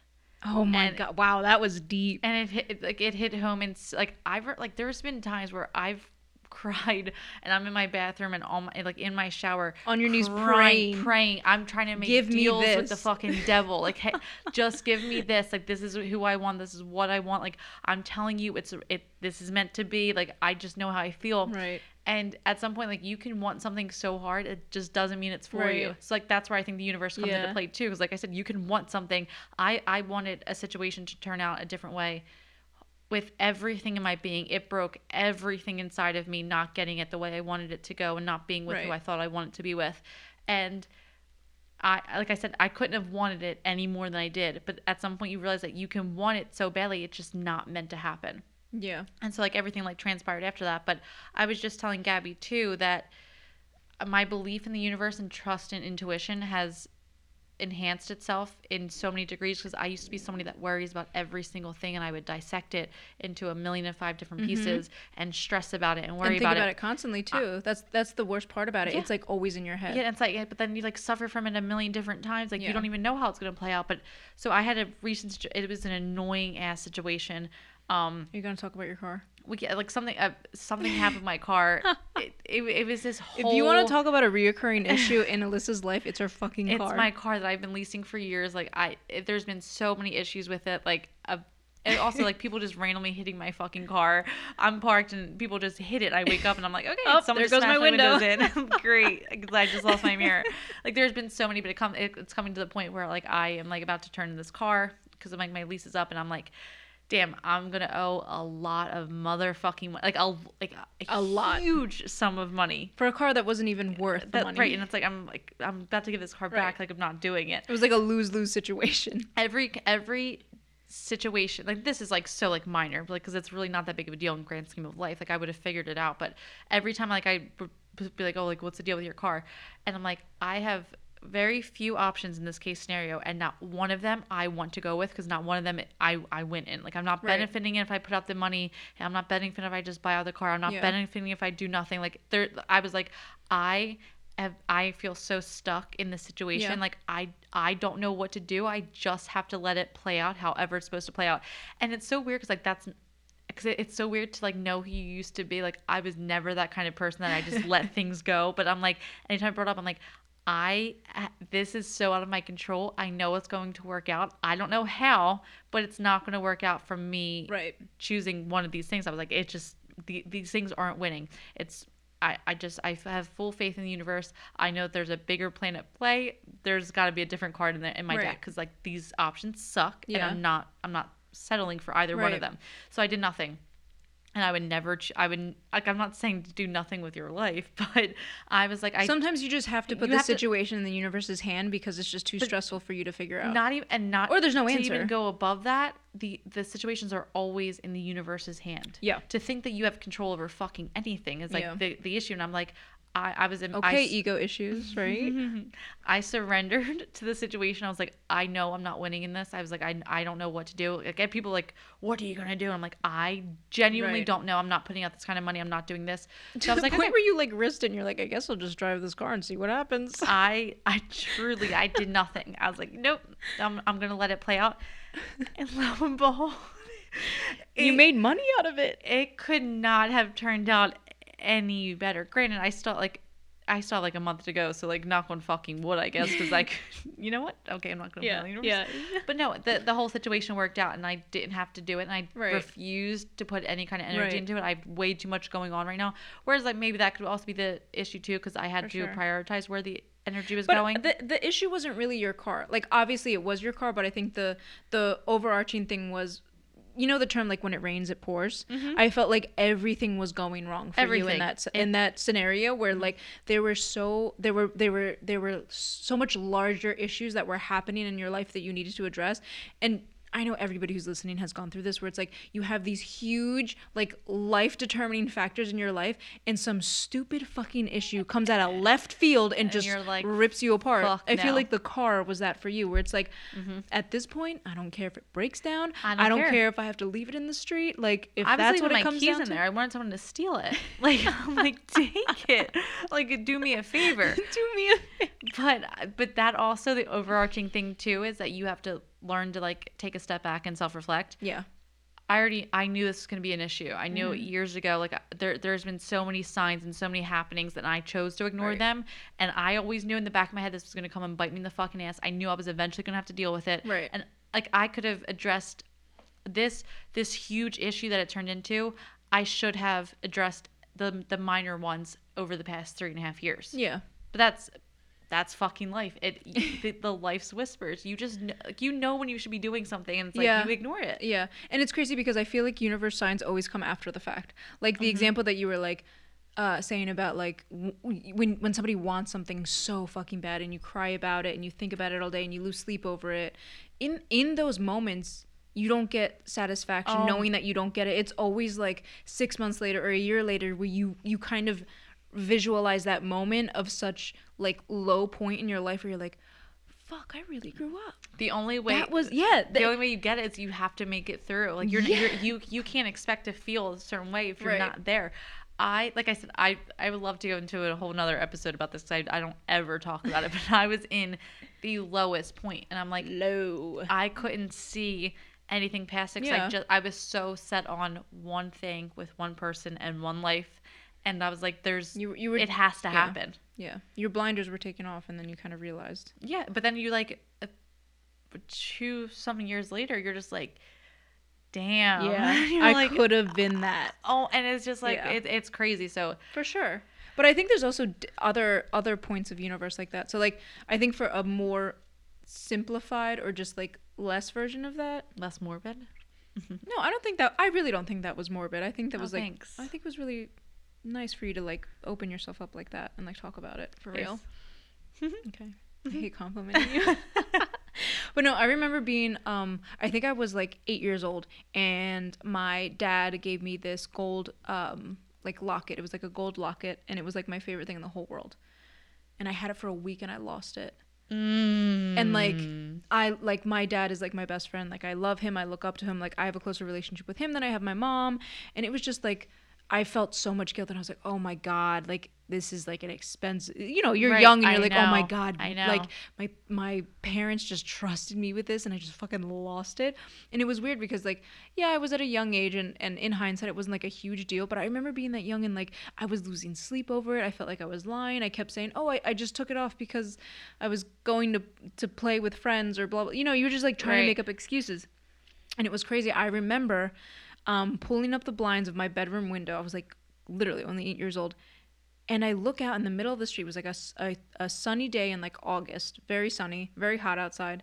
Oh my and- god! Wow, that was deep. and it hit like it hit home and like I've like there's been times where I've cried and I'm in my bathroom and all my like in my shower On your knees crying, praying. praying. I'm trying to make Give me deals with the fucking devil. Like, hey, just give me this. Like, this is who I want. This is what I want. Like, I'm telling you, it's it. This is meant to be. Like, I just know how I feel. Right. And at some point, like you can want something so hard, it just doesn't mean it's for you. Right. So like that's where I think the universe comes Yeah. into play too. Because like I said, you can want something. I I wanted a situation to turn out a different way. With everything in my being, it broke everything inside of me, not getting it the way I wanted it to go, and not being with who I thought I wanted to be with. And I like I said, I couldn't have wanted it any more than I did. But at some point, you realize that you can want it so badly, it's just not meant to happen Yeah. and so like everything like transpired after that but i was just telling gabby too that my belief in the universe and trust and intuition has enhanced itself in so many degrees because i used to be somebody that worries about every single thing and i would dissect it into a million and five different mm-hmm. pieces and stress about it and worry and think about, about, it it. constantly uh, too. that's that's the worst part about it. Yeah. It's like always in your head. yeah, it's like, but then you like suffer from it a million different times. Like Yeah. you don't even know how it's gonna play out. But so I had a recent. It was an annoying ass situation. Um, Are you gonna talk about your car? we get like something uh, something happened with my car. it, it, it was this whole. If you want to talk about a reoccurring issue in Alyssa's life, it's her fucking it's car. It's my car that I've been leasing for years. Like I, it, there's been so many issues with it. Like uh, and also like people just randomly hitting my fucking car. I'm parked and people just hit it. I wake up and I'm like, okay, Oh, someone there just goes my window. windows in. Great, because I just lost my mirror. Like there's been so many, but it come it, it's coming to the point where like I am like about to turn in this car because like my lease is up and I'm like. Damn, I'm gonna owe a lot of motherfucking mo- like a like a, A lot. huge sum of money. for a car that wasn't even worth the That, money. right, and it's like I'm like I'm about to give this car back, like I'm not doing it it was like a lose lose situation. every every situation like this is like so like minor like because it's really not that big of a deal in the grand scheme of life like i would have figured it out but every time like i would be like oh like what's the deal with your car and i'm like i have very few options in this case scenario and not one of them i want to go with because not one of them i i win in like i'm not Right. benefiting if i put out the money and i'm not benefiting if i just buy out the car i'm not Yeah. benefiting if i do nothing like there i was like i have, I feel so stuck in this situation. Yeah. Like I I don't know what to do. I just have to let it play out however it's supposed to play out. And it's so weird because like that's because it, it's so weird to like know who you used to be. Like I was never that kind of person that I just let things go. But I'm like, anytime I brought up, I'm like, I this is so out of my control. I know it's going to work out. I don't know how, but it's not going to work out for me. Right. Choosing one of these things, I was like, it just the, these things aren't winning. It's I, I just I have full faith in the universe. I know there's a bigger plan at play. There's got to be a different card in the, in my Right. deck because like these options suck, Yeah. and I'm not I'm not settling for either one of them. So I did nothing, and I would never. Ch- I would like I'm not saying to do nothing with your life, but I was like I Sometimes you just have to put the have to- situation in the universe's hand because it's just too stressful for you to figure out. not even and not Or there's no answer. to answer. even go above that the the situations are always in the universe's hand Yeah. to think that you have control over fucking anything is like Yeah. the, the issue and i'm like i i was in okay, s- ego issues, right? I surrendered to the situation. I was like, I know I'm not winning in this. I was like, I, I don't know what to do. Like, I people like, what are you gonna do? And I'm like, I genuinely Right. don't know. I'm not putting out this kind of money. I'm not doing this. So to I was the like, point okay. where you like risked and you're like, I guess I'll just drive this car and see what happens. I I truly I did nothing. I was like, nope, I'm I'm gonna let it play out. And lo and behold, you made money out of it. it could not have turned out any better. Granted, I still like I still have like a month to go, so like knock on fucking wood, I guess, because like you know what? Okay, I'm not gonna Yeah, yeah. But no, the the whole situation worked out, and I didn't have to do it, and I Right. refused to put any kind of energy Right. into it. I have way too much going on right now. Whereas like maybe that could also be the issue too, because I had For to sure. prioritize where the energy was But uh, going. the the issue wasn't really your car. Like obviously it was your car, but I think the the overarching thing was you know the term like when it rains it pours. Mm-hmm. I felt like everything was going wrong for you in that in that scenario where mm-hmm. like there were so there were there were there were so much larger issues that were happening in your life that you needed to address. And I know everybody who's listening has gone through this where it's like you have these huge like life determining factors in your life and some stupid fucking issue comes out of left field and, just you're like, rips you apart. "Fuck I feel like the car was that for you, where it's like, mm-hmm. at this point, I don't care if it breaks down. I I don't don't, care. care. if I have to leave it in the street. Like if was that's what it my comes keys down in to. there. I wanted someone to steal it. Like I'm like, take it. Like do me a favor. Do me a favor. but but that also the overarching thing too is that you have to learn to like take a step back and self-reflect yeah. i already i knew this was going to be an issue i knew Mm-hmm. years ago like there there's been so many signs and so many happenings that i chose to ignore Right. them and i always knew in the back of my head this was going to come and bite me in the fucking ass i knew i was eventually going to have to deal with it Right. and like i could have addressed this this huge issue that it turned into i should have addressed the the minor ones over the past three and a half years Yeah. but that's that's fucking life. It the, the life's whispers. You just like you know when you should be doing something, and it's like Yeah. you ignore it. Yeah. And it's crazy because I feel like universe signs always come after the fact. Like Mm-hmm. the example that you were like uh, saying about like w- when when somebody wants something so fucking bad and you cry about it and you think about it all day and you lose sleep over it. In in those moments you don't get satisfaction Oh. knowing that you don't get it. It's always like 6 months later or a year later where you you kind of visualize that moment of such like low point in your life where you're like fuck, I really grew up. The only way that was yeah, the th- only way you get it is you have to make it through. Like you're, Yeah. you're you you can't expect to feel a certain way if you're Right. not there. I like I said I I would love to go into a whole nother episode about this I I don't ever talk about it, but I was in the lowest point, and I'm like low. I couldn't see anything past it. Yeah. I just I was so set on one thing with one person and one life, and I was like, "There's You- you were- it has to yeah. happen." Yeah, your blinders were taken off, and then you kind of realized. Yeah, but then you like uh, two something years later, you're just like, "Damn." You're I like, could have been that Oh, and it's just like Yeah. it, it's crazy. So for sure. But I think there's also d- other other points of universe like that. So like I think for a more simplified or just like less version of that. less morbid. No, I don't think that. I really don't think that was morbid. I think that Oh, was like. thanks. I think it was really nice for you to like open yourself up like that and like talk about it for real. Okay. I hate complimenting you. but no, I remember being um I think I was like 8 years old and my dad gave me this gold um like locket. It was like a gold locket and it was like my favorite thing in the whole world. And I had it for a week and I lost it. Mm. And like I like my dad is like my best friend. Like I love him. I look up to him. Like I have a closer relationship with him than I have my mom. And it was just like I felt so much guilt and I was like, oh my God, like this is like an expensive you know, you're Right, young and you're like, oh my God. I know. Like my my parents just trusted me with this and I just fucking lost it. And it was weird because like, yeah, I was at a young age and, and in hindsight it wasn't like a huge deal. But I remember being that young and like I was losing sleep over it. I felt like I was lying. I kept saying, Oh, I, I just took it off because I was going to to play with friends or blah blah you know, you were just like trying to make up excuses and it was crazy. I remember um, pulling up the blinds of my bedroom window. I was like literally only eight years old, and I look out in the middle of the street. It was like a a sunny day in like August, very sunny, very hot outside,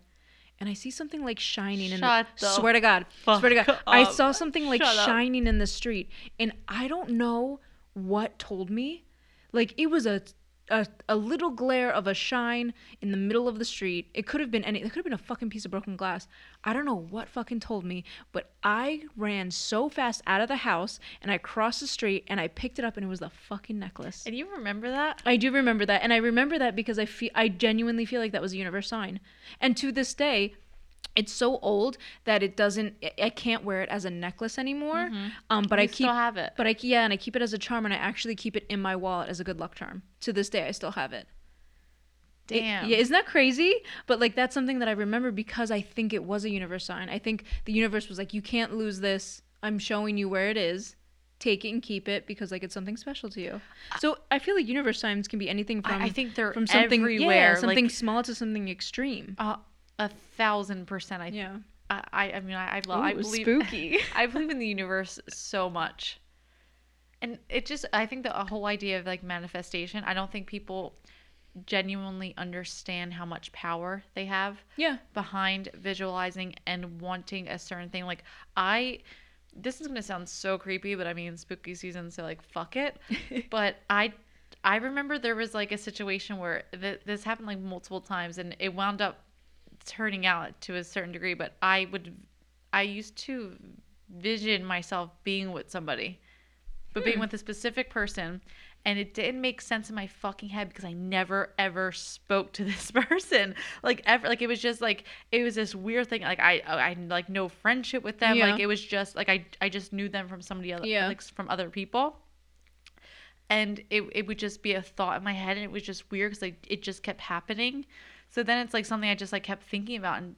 and I see something like shining. in Shut the, the swear to God, swear to God, fuck I saw something like Shut up. shining in the street, and I don't know what told me. Like it was a a, a little glare of a shine in the middle of the street. It could have been any. It could have been a fucking piece of broken glass. I don't know what fucking told me, but I ran so fast out of the house and I crossed the street and I picked it up and it was the fucking necklace. And you remember that? I do remember that, and I remember that because I feel I genuinely feel like that was a universe sign, and to this day, it's so old that it doesn't. I- can't wear it as a necklace anymore. Um, but You I keep still have it. But I yeah, and I keep it as a charm, and I actually keep it in my wallet as a good luck charm. To this day, I still have it. It- Damn. yeah, isn't that crazy? But like that's something that I remember because I think it was a universe sign. I think the universe was like, you can't lose this. I'm showing you where it is. Take it and keep it because like it's something special to you. So I feel like universe signs can be anything from I think they're from something everywhere, yeah, something like- small to something extreme. Uh, a thousand percent. I Yeah. I, I I mean I I, love, I Ooh, believe spooky. I believe in the universe so much, and it just I think the whole idea of like manifestation. I don't think people genuinely understand how much power they have Yeah. behind visualizing and wanting a certain thing. Like I, this is gonna sound so creepy, but I mean spooky season, so like fuck it. but I, I remember there was like a situation where th- this happened like multiple times, and it wound up turning out to a certain degree. But I would, I used to vision myself being with somebody, but being hmm. with a specific person. And it didn't make sense in my fucking head because I never ever spoke to this person. Like ever like it was just like it was this weird thing. Like I oh, I had like no friendship with them. Yeah. Like it was just like I I just knew them from somebody else Yeah. like from other people. And it, it would just be a thought in my head and it was just weird because like it just kept happening. So then it's like something I just like kept thinking about and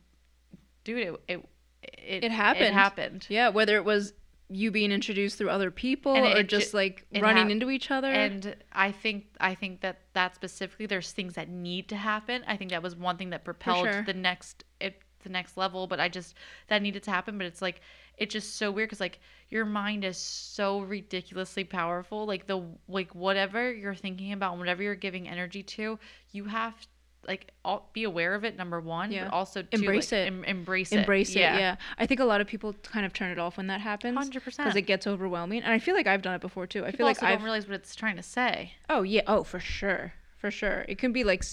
dude it it it, It happened. It happened. Yeah, whether it was you being introduced through other people And or it ju- just like running hap- into each other. And I think I think that that specifically, there's things that need to happen. I think that was one thing that propelled sure. the next it the next level. But I just that needed to happen. But it's like it's just so weird because like your mind is so ridiculously powerful. Like the like whatever you're thinking about, whatever you're giving energy to, you have like all, be aware of it. Number one, Yeah. but also to, Embrace like, it. em- embrace it. Embrace it, yeah. I think a lot of people kind of turn it off when that happens. 100%. Because it gets overwhelming. And I feel like I've done it before too. I People feel like I've don't realize what it's trying to say. Oh yeah, oh for sure. For sure. It can be like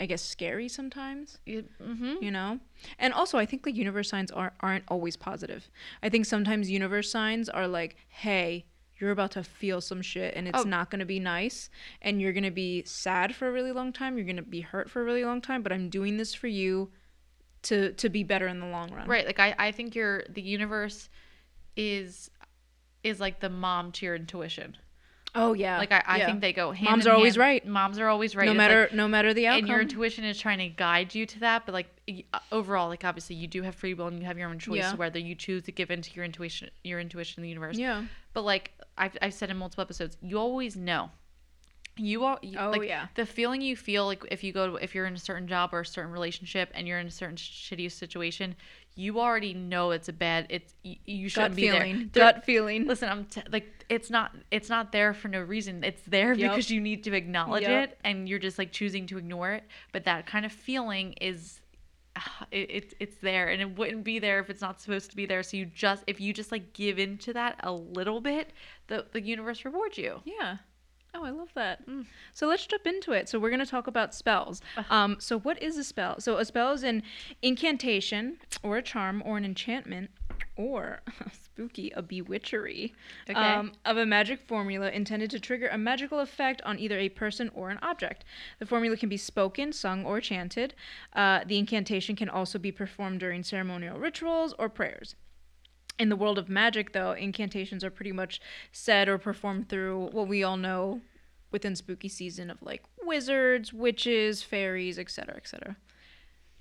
i guess scary sometimes, Mm-hmm. you know? And also I think like universe signs aren't aren't always positive. I think sometimes universe signs are like, "Hey, you're about to feel some shit and it's Oh. not going to be nice and you're going to be sad for a really long time, you're going to be hurt for a really long time, but I'm doing this for you to to be better in the long run." Right. Like I, I think your the universe is is like the mom to your intuition. Oh yeah. Like I, I yeah. think they go hand Moms in are always hand. right. Moms are always right. no It's matter like- no matter the outcome. and your intuition is trying to guide you to that, but like uh, overall, like obviously you do have free will and you have your own choice Yeah. whether you choose to give into your intuition, your intuition in the universe. yeah. But like I've, I've said in multiple episodes, you always know. You all, you, Oh, like, yeah. The feeling you feel like if you go to, if you're in a certain job or a certain relationship and you're in a certain shitty situation, you already know it's a bad. It's you, you shouldn't be feeling. there. Gut feeling. Listen, I'm t- like it's not it's not there for no reason. It's there Yep. because you need to acknowledge Yep. it, and you're just like choosing to ignore it. But that kind of feeling is. ah, It, it's it's there and it wouldn't be there if it's not supposed to be there so you just if you just like give into that a little bit the the universe rewards you Yeah. Oh, I love that. So let's jump into it. So we're going to talk about spells. Um, so what is a spell? So a spell is an incantation or a charm or an enchantment or spooky a bewitchery Okay. um, of a magic formula intended to trigger a magical effect on either a person or an object. The formula can be spoken, sung, or chanted. Uh, the incantation can also be performed during ceremonial rituals or prayers. In the world of magic, though, incantations are pretty much said or performed through what we all know within spooky season of like wizards, witches, fairies, etc., etc.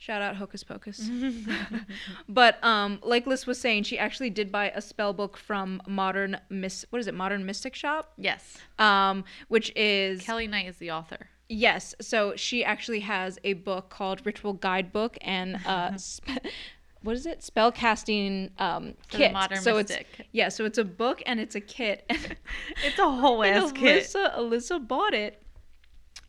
Shout out Hocus Pocus. but um, like Liz was saying, she actually did buy a spell book from Modern Miss. What is it? Modern Mystic Shop. Yes. Um, which is Kelly Knight is the author. Yes. So she actually has a book called Ritual Guidebook and uh, spe- what is it? Spell casting um, kit. modern so mystic. it's yeah. So it's a book and it's a kit. It's a whole ass kit. Alyssa, Alyssa bought it,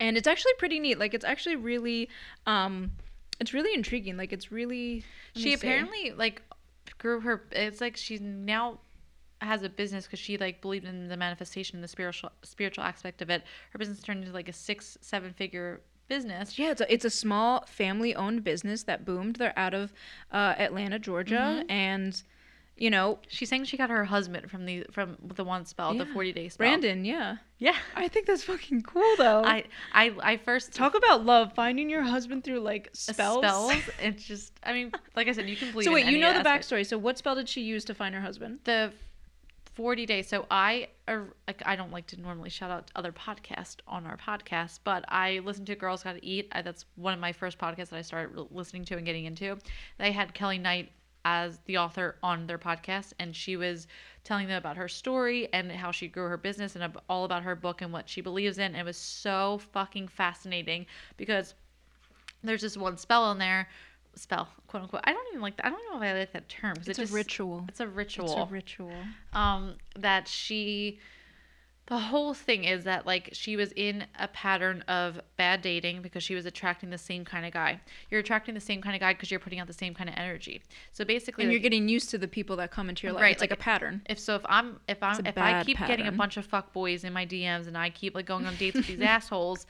and it's actually pretty neat. Like it's actually really, um, it's really intriguing. Like it's really. She apparently like grew her. It's like she now has a business because she like believed in the manifestation, and the spiritual spiritual aspect of it. Her business turned into like a six seven figure business. Yeah, it's a, it's a small family owned business that boomed. They're out of uh, Atlanta, Georgia, Mm-hmm. and you know She's saying she got her husband from the from the one spell, the forty day spell. Brandon. Yeah, Yeah. I think that's fucking cool though. I I I first Talk about love, finding your husband through like spells. spells. It's just I mean, like I said, you can believe. So wait, you know the aspect. backstory. So what spell did she use to find her husband? the 40 days. So i are like i don't like to normally shout out other podcasts on our podcast but i listen to girls gotta eat. I, that's one of my first podcasts that i started listening to and getting into. They had kelly knight as the author on their podcast and she was telling them about her story and how she grew her business and all about her book and what she believes in. It was so fucking fascinating because there's this one spell in there spell quote unquote i don't even like that i don't know if i like that term. It's it a ritual. it's a ritual It's a ritual. um that she the whole thing is that like she was in a pattern of bad dating because she was attracting the same kind of guy you're attracting the same kind of guy because you're putting out the same kind of energy so basically And like, you're getting used to the people that come into your life. Right, It's like, like- a pattern. if so if i'm if i'm if i keep getting a bunch of fuck boys in my dms and i keep like going on dates with these assholes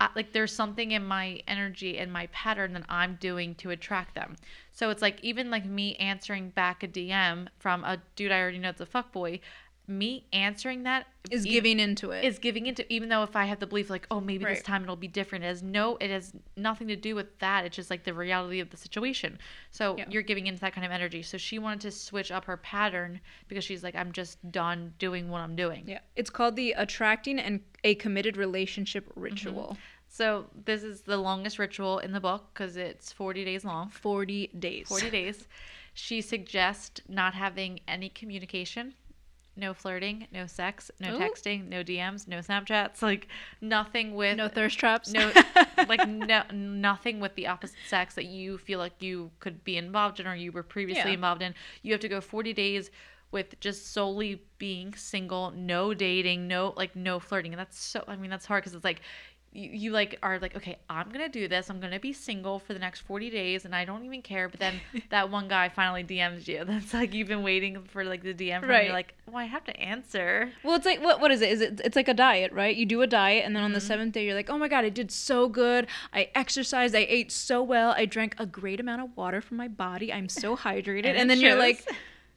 I, like there's something in my energy and my pattern that i'm doing to attract them. So it's like even like me answering back a dm from a dude i already know it's a fuck boy me answering that Is giving into it. is giving into even though if I have the belief like oh maybe this time it'll be different it has no it has nothing to do with that it's just like the reality of the situation so Yeah. you're giving into that kind of energy so she wanted to switch up her pattern because she's like I'm just done doing what I'm doing yeah. It's called the attracting and a committed relationship Mm-hmm. ritual. so this is the longest ritual in the book because it's 40 days long 40 days. 40 days she suggests not having any communication no flirting no sex no Ooh. texting no dms no snapchats like nothing with No thirst traps. no like no nothing with the opposite sex that you feel like you could be involved in or you were previously Yeah. involved in you have to go 40 days with just solely being single no dating no like no flirting and that's so i mean that's hard because it's like you, you like are like okay i'm gonna do this i'm gonna be single for the next 40 days and i don't even care but then that one guy finally dms you that's like you've been waiting for like the dm from Right. you're like well i have to answer Well, it's like what? What is it? Is it? It's like a diet, right? You do a diet, and then on Mm-hmm. the seventh day, you're like, "Oh my god, I did so good. I exercised. I ate so well. I drank a great amount of water from my body. I'm so hydrated." And and, then you're like,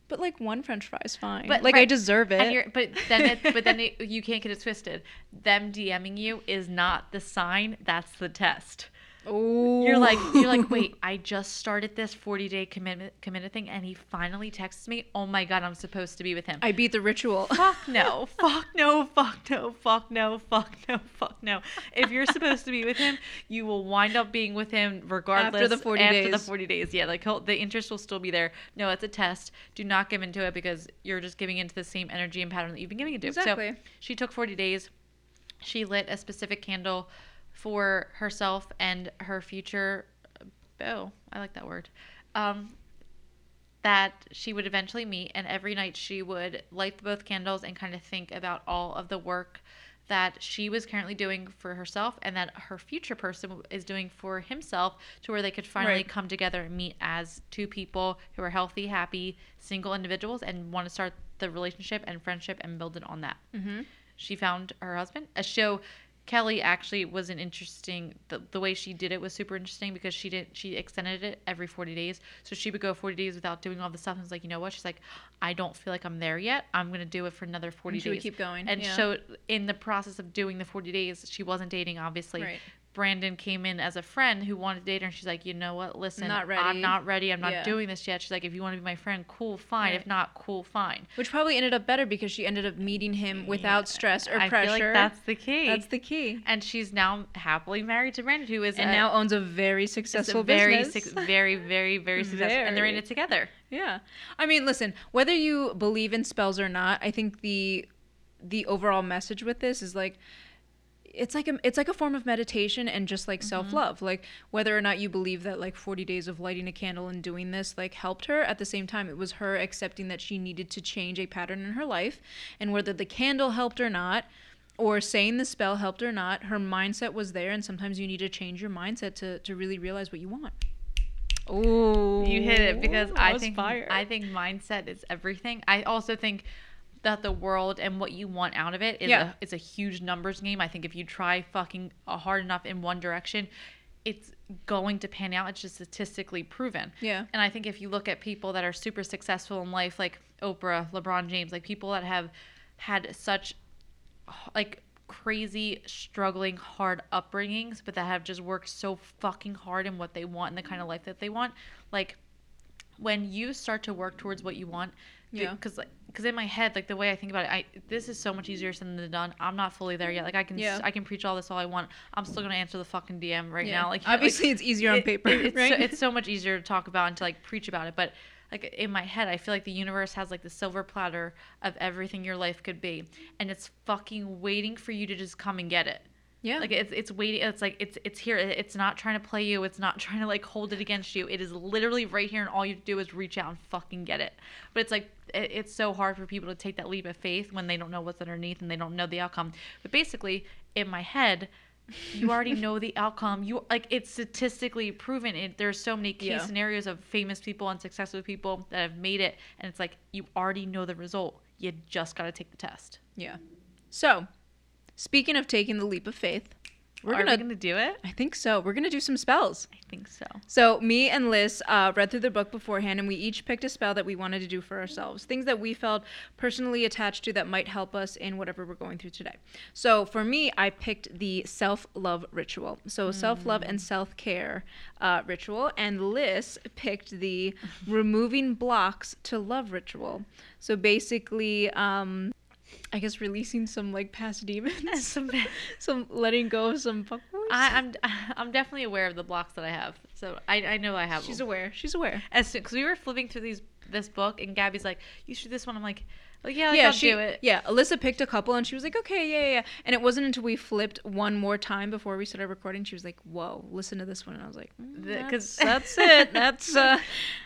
"But like one French fry is fine. But- like I deserve it." But then, it, but then it, you can't get it twisted. Them DMing you is not the sign. That's the test. Ooh. You're like, you're like, wait, I just started this 40 day commitment committed thing, and he finally texts me. Oh my god, I'm supposed to be with him. I beat the ritual. fuck no, fuck no, fuck no, fuck no, fuck no, fuck no. If you're supposed to be with him, you will wind up being with him regardless. after the 40 after the 40 days, yeah, like he'll, the interest will still be there. No, it's a test. Do not give into it because you're just giving into the same energy and pattern that you've been giving into. Exactly. So she took 40 days. She lit a specific candle for herself and her future. Oh, I like that word. Um, that she would eventually meet, and every night she would light both candles and kind of think about all of the work that she was currently doing for herself and that her future person is doing for himself to where they could finally Right. come together and meet as two people who are healthy, happy, single individuals and want to start the relationship and friendship and build it on that. mm-hmm. She found her husband. A show Kelly actually was an interesting the, the way she did it was super interesting because she did she extended it every 40 days. So she would go 40 days without doing all the stuff and was like, "You know what?" She's like, "I don't feel like I'm there yet. I'm going to do it for another 40 And she days." would keep going, And yeah. so in the process of doing the 40 days, she wasn't dating obviously. Right. Brandon came in as a friend who wanted to date her, and she's like, you know what? Listen, Not ready. I'm not ready. I'm not Yeah. doing this yet. She's like, if you want to be my friend, cool, fine. Right. If not, cool, fine. Which probably ended up better because she ended up meeting him without stress or I pressure. feel like that's the key. That's the key. and she's now happily married to Brandon, who is And a, now owns a very is a successful very, business. suc- very, very, very successful, and they're in it together. Yeah. I mean, listen, whether you believe in spells or not, I think the the overall message with this is like it's like a it's like a form of meditation and just like mm-hmm. self-love. Like whether or not you believe that like 40 days of lighting a candle and doing this like helped her, at the same time it was her accepting that she needed to change a pattern in her life and whether the candle helped or not or saying the spell helped or not, her mindset was there and sometimes you need to change your mindset to to really realize what you want. Oh, You hit it because that I think fire. I think mindset is everything. I also think that the world and what you want out of it is Yeah. a it's a huge numbers game. I think if you try fucking uh, hard enough in one direction, it's going to pan out. It's just statistically proven. Yeah. And I think if you look at people that are super successful in life, like Oprah, LeBron James, like people that have had such like crazy struggling hard upbringings but that have just worked so fucking hard in what they want and the kind of life that they want like when you start to work towards what you want Yeah. because like because in my head like the way i think about it i this is so much easier said than done. I'm not fully there yet. Like i can Yeah. i can preach all this all i want. I'm still gonna answer the fucking dm right Yeah. now. Like obviously like, it's easier on it- paper, it- it's, right? so, it's so much easier to talk about and to like preach about it. But like in my head i feel like the universe has like the silver platter of everything your life could be. And it's fucking waiting for you to just come and get it yeah. like it's it's waiting it's like it's it's here it's not trying to play you it's not trying to like hold it against you. It is literally right here and all you have to do is reach out and fucking get it. But it's like it, it's so hard for people to take that leap of faith when they don't know what's underneath and they don't know the outcome. But basically in my head you already know the outcome. You like it's statistically proven. It there's so many case Yeah. scenarios of famous people and successful people that have made it and it's like you already know the result. You just got to take the test. Yeah. So, speaking of taking the leap of faith, we're are gonna, we gonna do it I think so. We're gonna do some spells. i think so So, me and Liz uh, read through the book beforehand, and we each picked a spell that we wanted to do for ourselves. Things that we felt personally attached to that might help us in whatever we're going through today. So, for me, I picked the self love ritual. So, self love and self care uh, ritual. And Liz picked the removing blocks to love ritual. So, basically, um, I guess releasing some like past demons, Some- some letting go of some fuckboys. I, I'm I'm definitely aware of the blocks that I have, so I, I know I have. She's them. aware. She's aware. As because we were flipping through these this book, and Gabby's like, "You should do this one." I'm like, "Like yeah, like, yeah, I'll she, do it." Yeah, Alyssa picked a couple and she was like, okay, yeah, yeah, yeah. And it wasn't until we flipped one more time before we started recording, she was like, whoa, listen to this one. And I was like, mm, The- that's, that's it. That's, uh,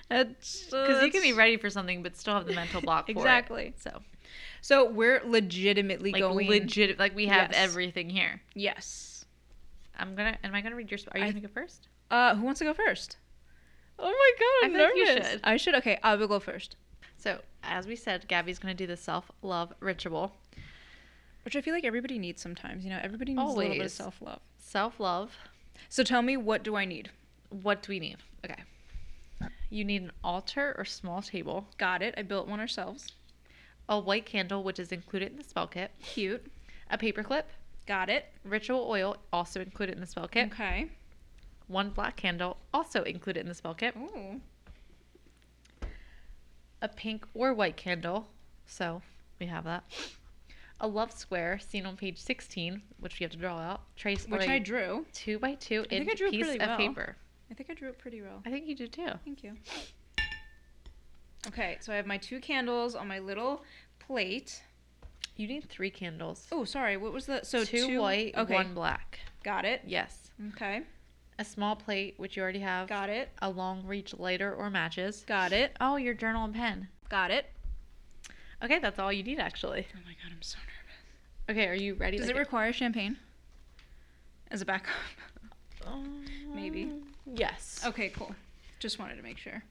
that's, uh, Because you can be ready for something, but still have the mental block it. Exactly. So So we're legitimately like going. legit, like we have Yes. everything here. yes. I'm gonna. Am I gonna read your? Are you I- gonna go first? Uh, who wants to go first? Oh my god, I'm I feel like you nervous. should. I should. Okay, I will go first. So as we said, Gabby's gonna do the self love ritual. Which I feel like everybody needs sometimes. You know, everybody needs a little bit of self love. Self love. So tell me, what do I need? What do we need? Okay. You need an altar or small table, Got it. I built one ourselves. A white candle, which is included in the spell kit, Cute. a paperclip, Got it. ritual oil, also included in the spell kit, Okay. one black candle, also included in the spell kit, Ooh. a pink or white candle, so we have that. A love square seen on page 16, which we have to draw out. Trace Which on I a drew. two by two I think I inch drew piece pretty of well. paper. I think I drew it pretty well. I think you did too. Thank you. Okay, so I have my two candles on my little plate. You need three candles. Oh, sorry. What was the so two, white, Okay, one black. got it. Yes. Okay, A small plate, which you already have. got it. A long reach lighter or matches. Got it. Oh, your journal and pen. Got it. Okay, that's all you need actually. Oh my god, I'm so nervous. Okay, are you ready? Does Like it require champagne as a backup? Um, Maybe. Yes. okay, cool. Just wanted to make sure.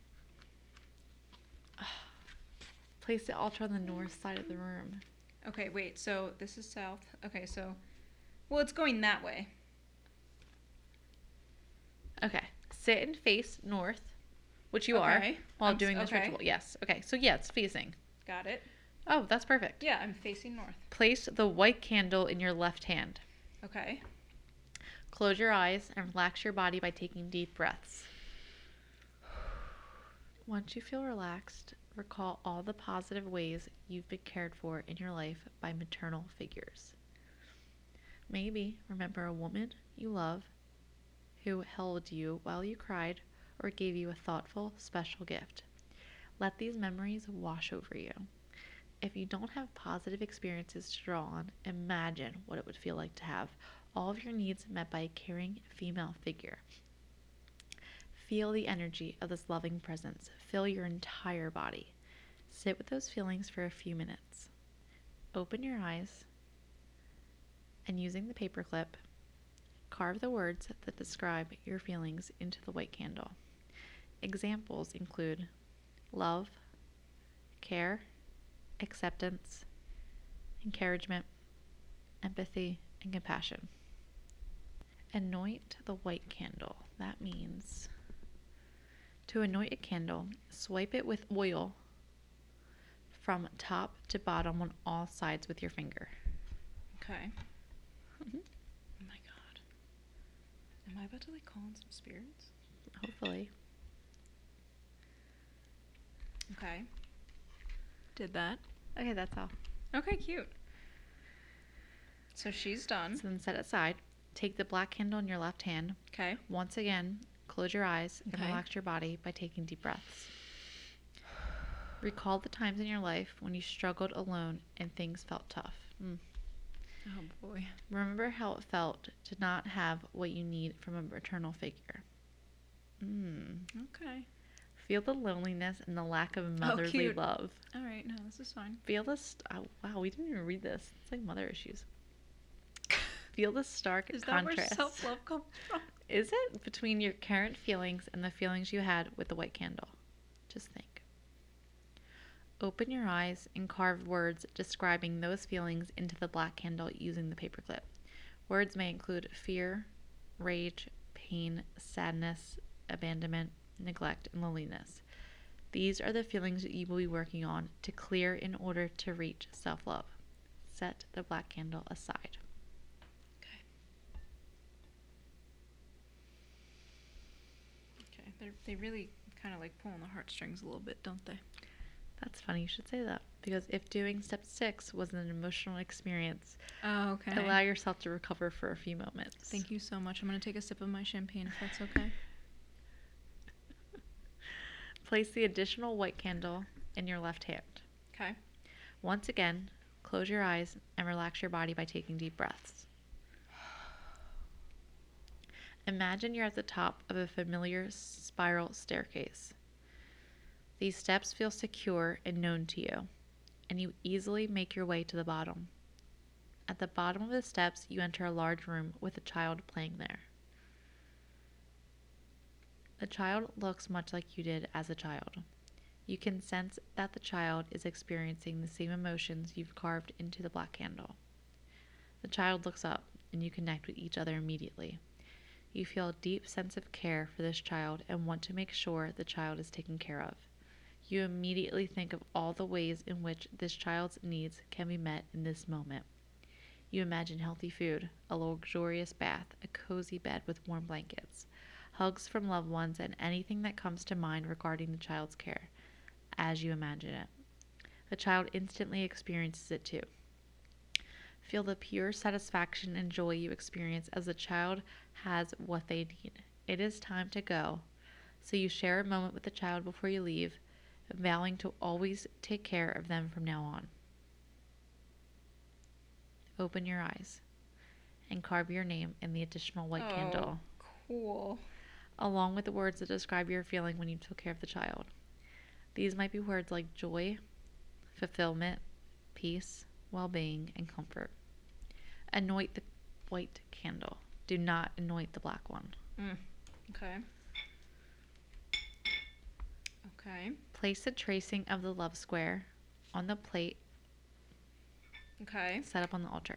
Place the altar on the north side of the room. Okay, wait. So this is south. Okay, so well, it's going that way. Okay. Sit and face north, which you are while I'm s- doing this okay. ritual. Yes. Okay. So yeah, it's facing. Got it. Oh, that's perfect. Yeah, I'm facing north. Place the white candle in your left hand. Okay. Close your eyes and relax your body by taking deep breaths. Once you feel relaxed, recall all the positive ways you've been cared for in your life by maternal figures. Maybe remember a woman you love who held you while you cried or gave you a thoughtful, special gift. Let these memories wash over you. If you don't have positive experiences to draw on, imagine what it would feel like to have all of your needs met by a caring female figure. Feel the energy of this loving presence fill your entire body. Sit with those feelings for a few minutes. Open your eyes and using the paperclip, carve the words that describe your feelings into the white candle. Examples include love, care, acceptance, encouragement, empathy, and compassion. Anoint the white candle. That means to anoint a candle, swipe it with oil from top to bottom on all sides with your finger. Okay. Mm-hmm. Oh my god. Am I about to like call in some spirits? Hopefully. Okay. Did that. Okay, that's all. Okay, cute. So she's done. So then set it aside. Take the black candle in your left hand. Okay. Once again, close your eyes and Okay. relax your body by taking deep breaths. Recall the times in your life when you struggled alone and things felt tough. Mm. Oh boy. Remember how it felt to not have what you need from a maternal figure. Mm. Okay. Feel the loneliness and the lack of motherly Oh, cute. love. All right. No, this is fine. Feel the st- oh, wow, we didn't even read this. It's like mother issues. Feel the stark Is that where self love comes from? Is it between your current feelings and the feelings you had with the white candle? Just think. Open your eyes and carve words describing those feelings into the black candle using the paperclip. Words may include fear, rage, pain, sadness, abandonment, neglect, and loneliness. These are the feelings that you will be working on to clear in order to reach self love. Set the black candle aside. Okay. Okay. They really kind of like pull on the heartstrings a little bit, don't they? That's funny you should say that because if doing step six was an emotional experience, Oh, okay. allow yourself to recover for a few moments. Thank you so much. I'm gonna take a sip of my champagne if that's okay. Place the additional white candle in your left hand. Okay. Once again, close your eyes and relax your body by taking deep breaths. Imagine you're at the top of a familiar spiral staircase. These steps feel secure and known to you, and you easily make your way to the bottom. At the bottom of the steps, you enter a large room with a child playing there. The child looks much like you did as a child. You can sense that the child is experiencing the same emotions you've carved into the black candle. The child looks up, and you connect with each other immediately. You feel a deep sense of care for this child and want to make sure the child is taken care of. You immediately think of all the ways in which this child's needs can be met in this moment. You imagine healthy food, a luxurious bath, a cozy bed with warm blankets, hugs from loved ones, and anything that comes to mind regarding the child's care as you imagine it. The child instantly experiences it too. Feel the pure satisfaction and joy you experience as the child has what they need. It is time to go. So you share a moment with the child before you leave, vowing to always take care of them from now on. Open your eyes and carve your name in the additional white Oh. candle, Cool. along with the words that describe your feeling when you took care of the child. These might be words like joy, fulfillment, peace, well being, and comfort. Anoint the white candle. Do not anoint the black one. Mm. Okay. Okay. Place the tracing of the love square on the plate Okay. set up on the altar.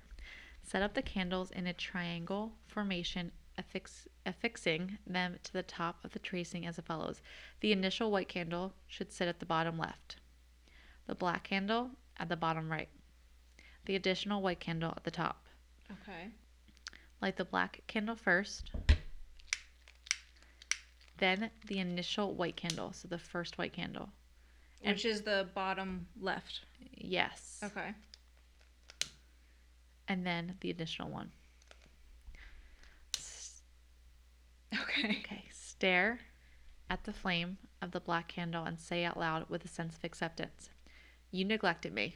Set up the candles in a triangle formation, affix, affixing them to the top of the tracing as follows. The initial white candle should sit at the bottom left, the black candle at the bottom right, the additional white candle at the top. Okay. Light the black candle first. Then the initial white candle, so the first white candle. And- Which is the bottom left. Yes. Okay. And then the additional one. Okay. Okay. Stare at the flame of the black candle and say out loud with a sense of acceptance You neglected me.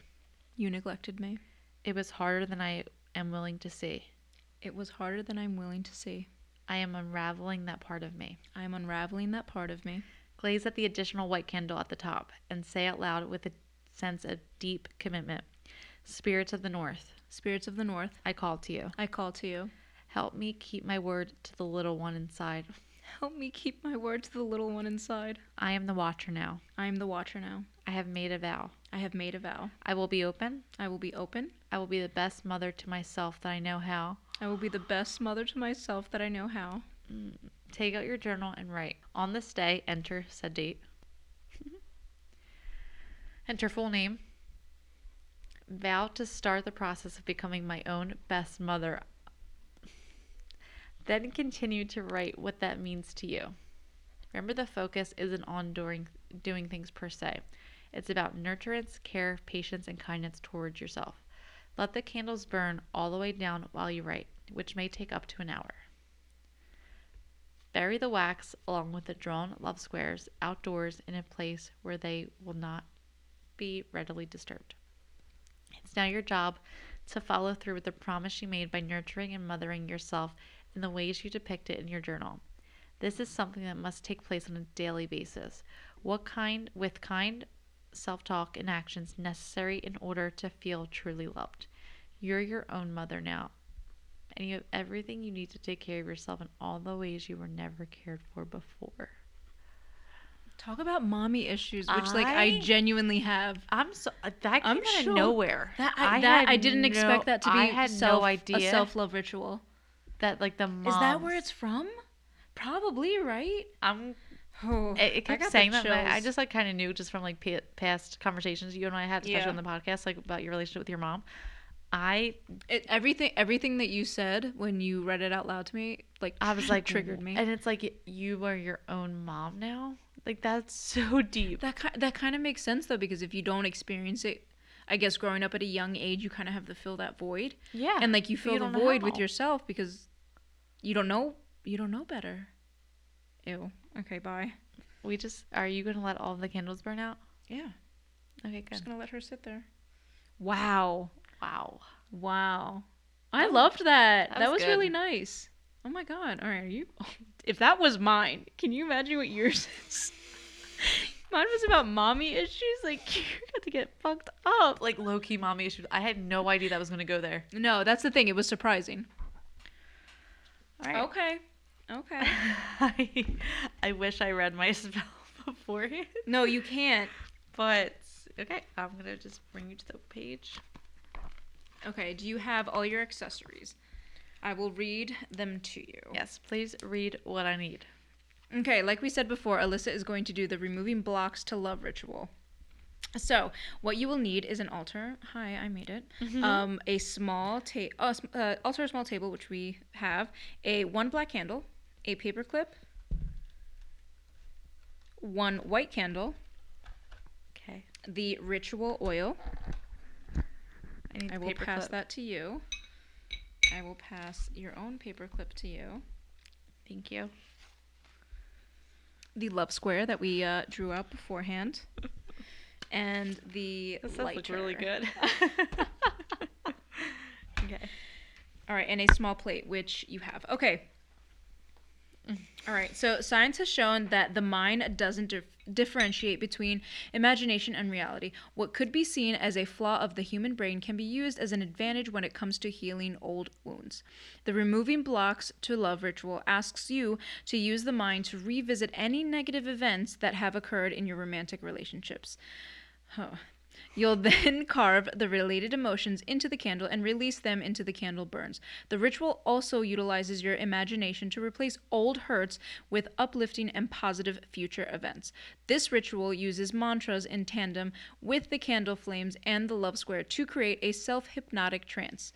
You neglected me. It was harder than I am willing to see. It was harder than I'm willing to see. I am unraveling that part of me. I am unraveling that part of me. Glaze at the additional white candle at the top and say out loud with a sense of deep commitment Spirits of the North, Spirits of the North, I call to you. I call to you. Help me keep my word to the little one inside. Help me keep my word to the little one inside. I am the watcher now. I am the watcher now. I have made a vow. I have made a vow. I will be open. I will be open. I will be the best mother to myself that I know how. I will be the best mother to myself that I know how. Mm, take out your journal and write. On this day, enter said date. enter full name. Vow to start the process of becoming my own best mother. Then continue to write what that means to you. Remember, the focus isn't on doing, doing things per se. It's about nurturance, care, patience, and kindness towards yourself. Let the candles burn all the way down while you write, which may take up to an hour. Bury the wax along with the drawn love squares outdoors in a place where they will not be readily disturbed. It's now your job to follow through with the promise you made by nurturing and mothering yourself in the ways you depict it in your journal. This is something that must take place on a daily basis. What kind with kind self-talk and actions necessary in order to feel truly loved. You're your own mother now, and you have everything you need to take care of yourself in all the ways you were never cared for before. Talk about mommy issues, which like I I- genuinely have. I'm so uh, that came I'm out of nowhere. That I, that had I didn't no- expect that to be I had self, no idea a self love ritual. that like the moms, Is that where it's from? Probably, right? I'm. Oh, It, it kept saying that. but I just like kind of knew just from like pa- past conversations you and I had, especially Yeah. on the podcast, like about your relationship with your mom. I It, everything everything that you said when you read it out loud to me, like I was like triggered me. and it's like you are your own mom now. Like that's so deep. That ki- that kind of makes sense though because if you don't experience it, I guess growing up at a young age, you kind of have to fill that void, Yeah, and like you fill you the void with yourself because you don't know you don't know better. Ew. Okay, bye. we just are you gonna let all the candles burn out? Yeah, Okay, good. just gonna let her sit there. Wow, Wow. wow. I loved that. that That was was, really nice. Oh my god. All right, are you? If that was mine, can you imagine what yours is? Mine was about mommy issues. Like you're going to get fucked up. Like low key mommy issues. I had no idea that was gonna go there. No, that's the thing. It was surprising. All right. Okay. Okay. I, I wish I read my spell beforehand. no, you can't. But okay, I'm gonna just bring you to the page. Okay. Do you have all your accessories? I will read them to you. Yes, please read what I need. Okay, like we said before, Alyssa is going to do the removing blocks to love ritual. So, what you will need is an altar. Hi, I made it. Um, a small ta- uh, uh, altar, a small table, which we have. A one black candle, a paper clip, one white candle, Okay. the ritual oil. I need I will pass clip. that to you. I will pass your own paper clip to you. Thank you. The love square that we uh, drew out beforehand, and the This lighter. really good. okay. All right, and a small plate, which you have. Okay. All right, so science has shown that the mind doesn't dif- differentiate between imagination and reality. What could be seen as a flaw of the human brain can be used as an advantage when it comes to healing old wounds. The removing blocks to love ritual asks you to use the mind to revisit any negative events that have occurred in your romantic relationships. Huh. You'll then carve the related emotions into the candle and release them into the candle burns. The ritual also utilizes your imagination to replace old hurts with uplifting and positive future events. This ritual uses mantras in tandem with the candle flames and the love square to create a self hypnotic trance.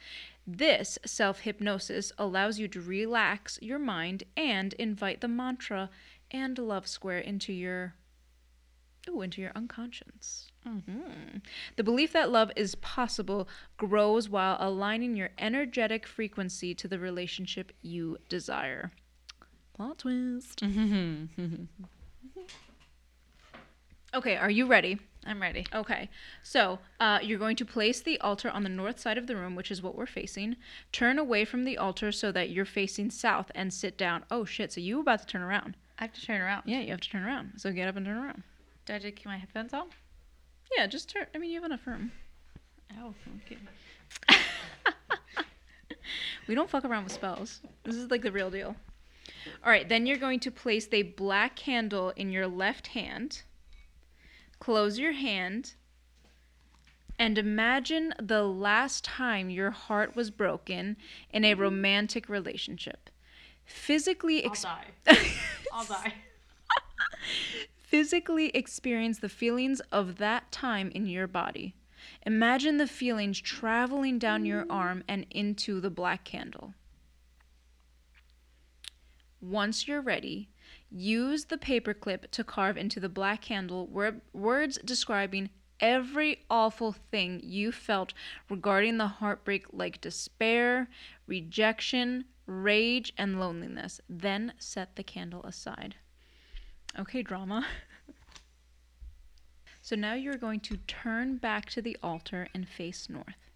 This self hypnosis allows you to relax your mind and invite the mantra and love square into your ooh, into your unconscious. Mhm. The belief that love is possible grows while aligning your energetic frequency to the relationship you desire. Plot twist. Okay, are you ready? I'm ready. Okay, so uh, you're going to place the altar on the north side of the room, which is what we're facing. Turn away from the altar so that you're facing south and sit down. Oh shit! So you about to turn around? I have to turn around. Yeah, you have to turn around. So get up and turn around. Do I have to keep my headphones on? Yeah, just turn. I mean, you have enough room. Oh, okay. We don't fuck around with spells. This is like the real deal. All right, then you're going to place the black candle in your left hand. Close your hand and imagine the last time your heart was broken in a romantic relationship. Physically ex- I'll die. I'll die. Physically experience the feelings of that time in your body. Imagine the feelings traveling down your arm and into the black candle. Once you're ready, use the paperclip to carve into the black candle wor- words describing every awful thing you felt regarding the heartbreak, like despair, rejection, rage, and loneliness. Then set the candle aside. Okay, drama. so now you're going to turn back to the altar and face north.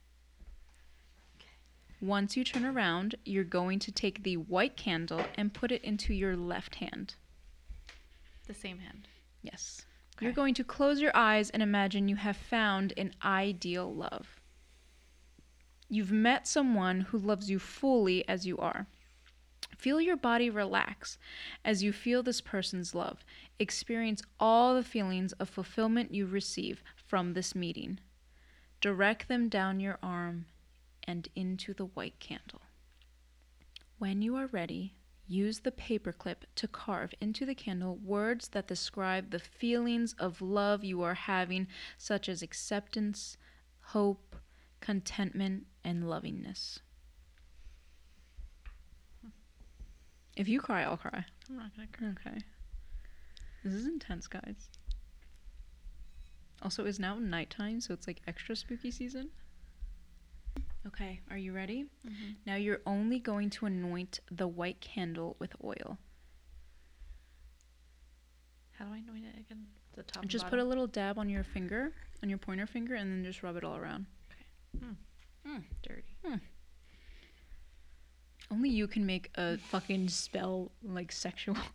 Once you turn around, you're going to take the white candle and put it into your left hand. The same hand. Yes. You're going to close your eyes and imagine you have found an ideal love. You've met someone who loves you fully as you are. Feel your body relax as you feel this person's love. Experience all the feelings of fulfillment you receive from this meeting. Direct them down your arm and into the white candle. When you are ready, use the paperclip to carve into the candle words that describe the feelings of love you are having, such as acceptance, hope, contentment, and lovingness. If you cry, I'll cry. I'm not gonna cry. Okay. This is intense, guys. Also, it's now nighttime, so it's like extra spooky season. Okay, are you ready? Mm-hmm. Now you're only going to anoint the white candle with oil. How do I anoint it again? The top. and Just put a little dab on your finger, on your pointer finger, and then just rub it all around. Okay. Hmm. Hmm. Dirty. Hmm. Only you can make a fucking spell like sexual.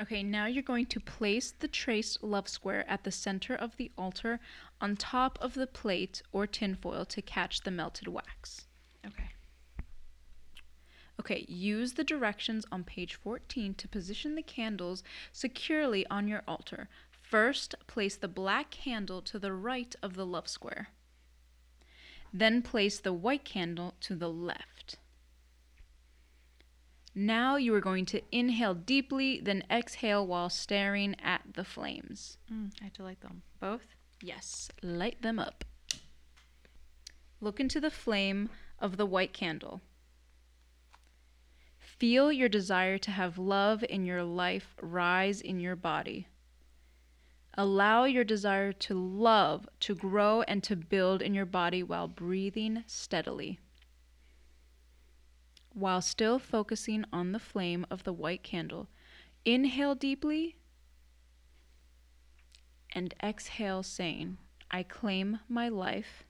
Okay, now you're going to place the traced love square at the center of the altar on top of the plate or tinfoil to catch the melted wax. Okay. Okay, use the directions on page 14 to position the candles securely on your altar. First, place the black candle to the right of the love square. Then place the white candle to the left. Now you are going to inhale deeply, then exhale while staring at the flames. Mm, I have to light them both. Yes, light them up. Look into the flame of the white candle. Feel your desire to have love in your life rise in your body. Allow your desire to love to grow and to build in your body while breathing steadily. While still focusing on the flame of the white candle, inhale deeply and exhale, saying, I claim my life,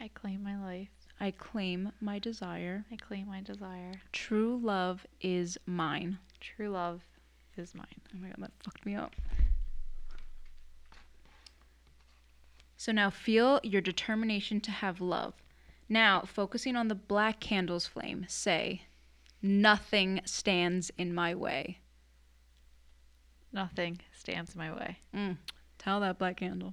I claim my life. I claim my desire. I claim my desire. True love is mine. True love is mine. Oh my god, that fucked me up. So now feel your determination to have love. Now, focusing on the black candle's flame, say, Nothing stands in my way. Nothing stands in my way. Mm, tell that black candle.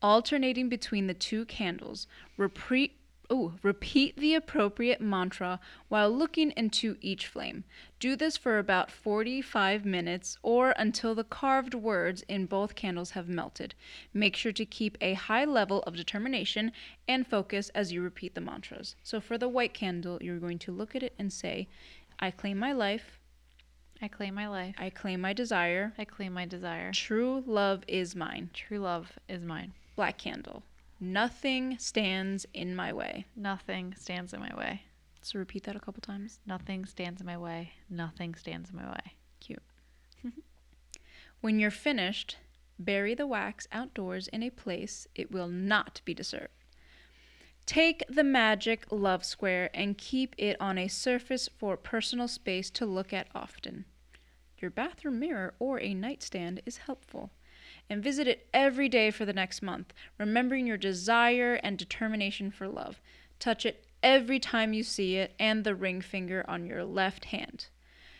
Alternating between the two candles, repeat, Oh, repeat the appropriate mantra while looking into each flame. Do this for about 45 minutes or until the carved words in both candles have melted. Make sure to keep a high level of determination and focus as you repeat the mantras. So for the white candle, you're going to look at it and say, I claim my life. I claim my life. I claim my desire. I claim my desire. True love is mine. True love is mine. Black candle. Nothing stands in my way. Nothing stands in my way. So repeat that a couple times. Nothing stands in my way. Nothing stands in my way. Cute. when you're finished, bury the wax outdoors in a place it will not be disturbed. Take the magic love square and keep it on a surface for personal space to look at often. Your bathroom mirror or a nightstand is helpful and visit it every day for the next month, remembering your desire and determination for love. Touch it every time you see it and the ring finger on your left hand.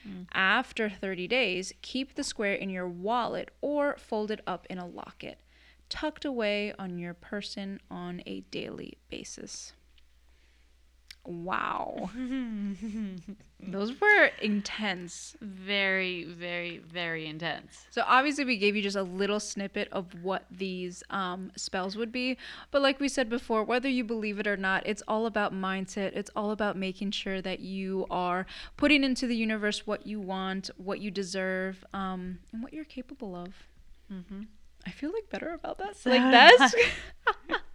Mm. After 30 days, keep the square in your wallet or fold it up in a locket, tucked away on your person on a daily basis. Wow. Those were intense. Very, very, very intense. So obviously we gave you just a little snippet of what these um, spells would be, but like we said before, whether you believe it or not, it's all about mindset. It's all about making sure that you are putting into the universe what you want, what you deserve, um, and what you're capable of. Mm-hmm. I feel like better about that. Like that's.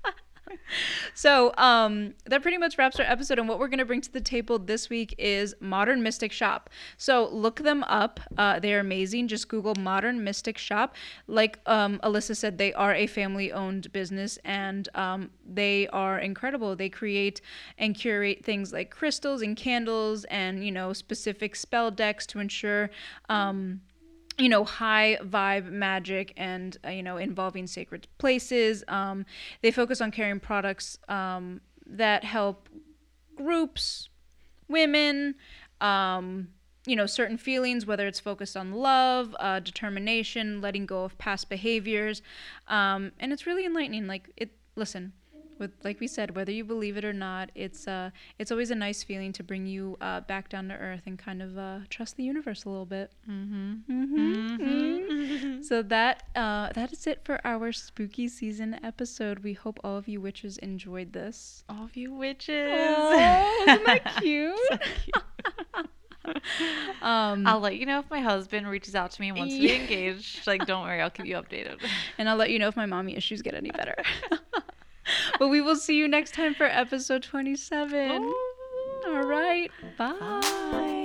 so um, that pretty much wraps our episode. And what we're going to bring to the table this week is Modern Mystic Shop. So look them up. Uh, they're amazing. Just Google Modern Mystic Shop. Like um, Alyssa said, they are a family owned business and um, they are incredible. They create and curate things like crystals and candles and, you know, specific spell decks to ensure. Um, you know high vibe magic and uh, you know involving sacred places. Um, they focus on carrying products um, that help groups women um, you know certain feelings whether it's focused on love uh, determination letting go of past behaviors. Um, and it's really enlightening. Like it listen with like we said, whether you believe it or not, it's uh it's always a nice feeling to bring you uh, back down to earth and kind of uh, trust the universe a little bit. Mm-hmm. Mm-hmm. Mm-hmm. so that uh, that is it for our spooky season episode. We hope all of you witches enjoyed this. All of you witches. Oh, isn't that cute? so cute. um, I'll let you know if my husband reaches out to me and wants to be engaged. Like, don't worry, I'll keep you updated. And I'll let you know if my mommy issues get any better but we will see you next time for episode 27. Ooh. All right. Bye. Bye.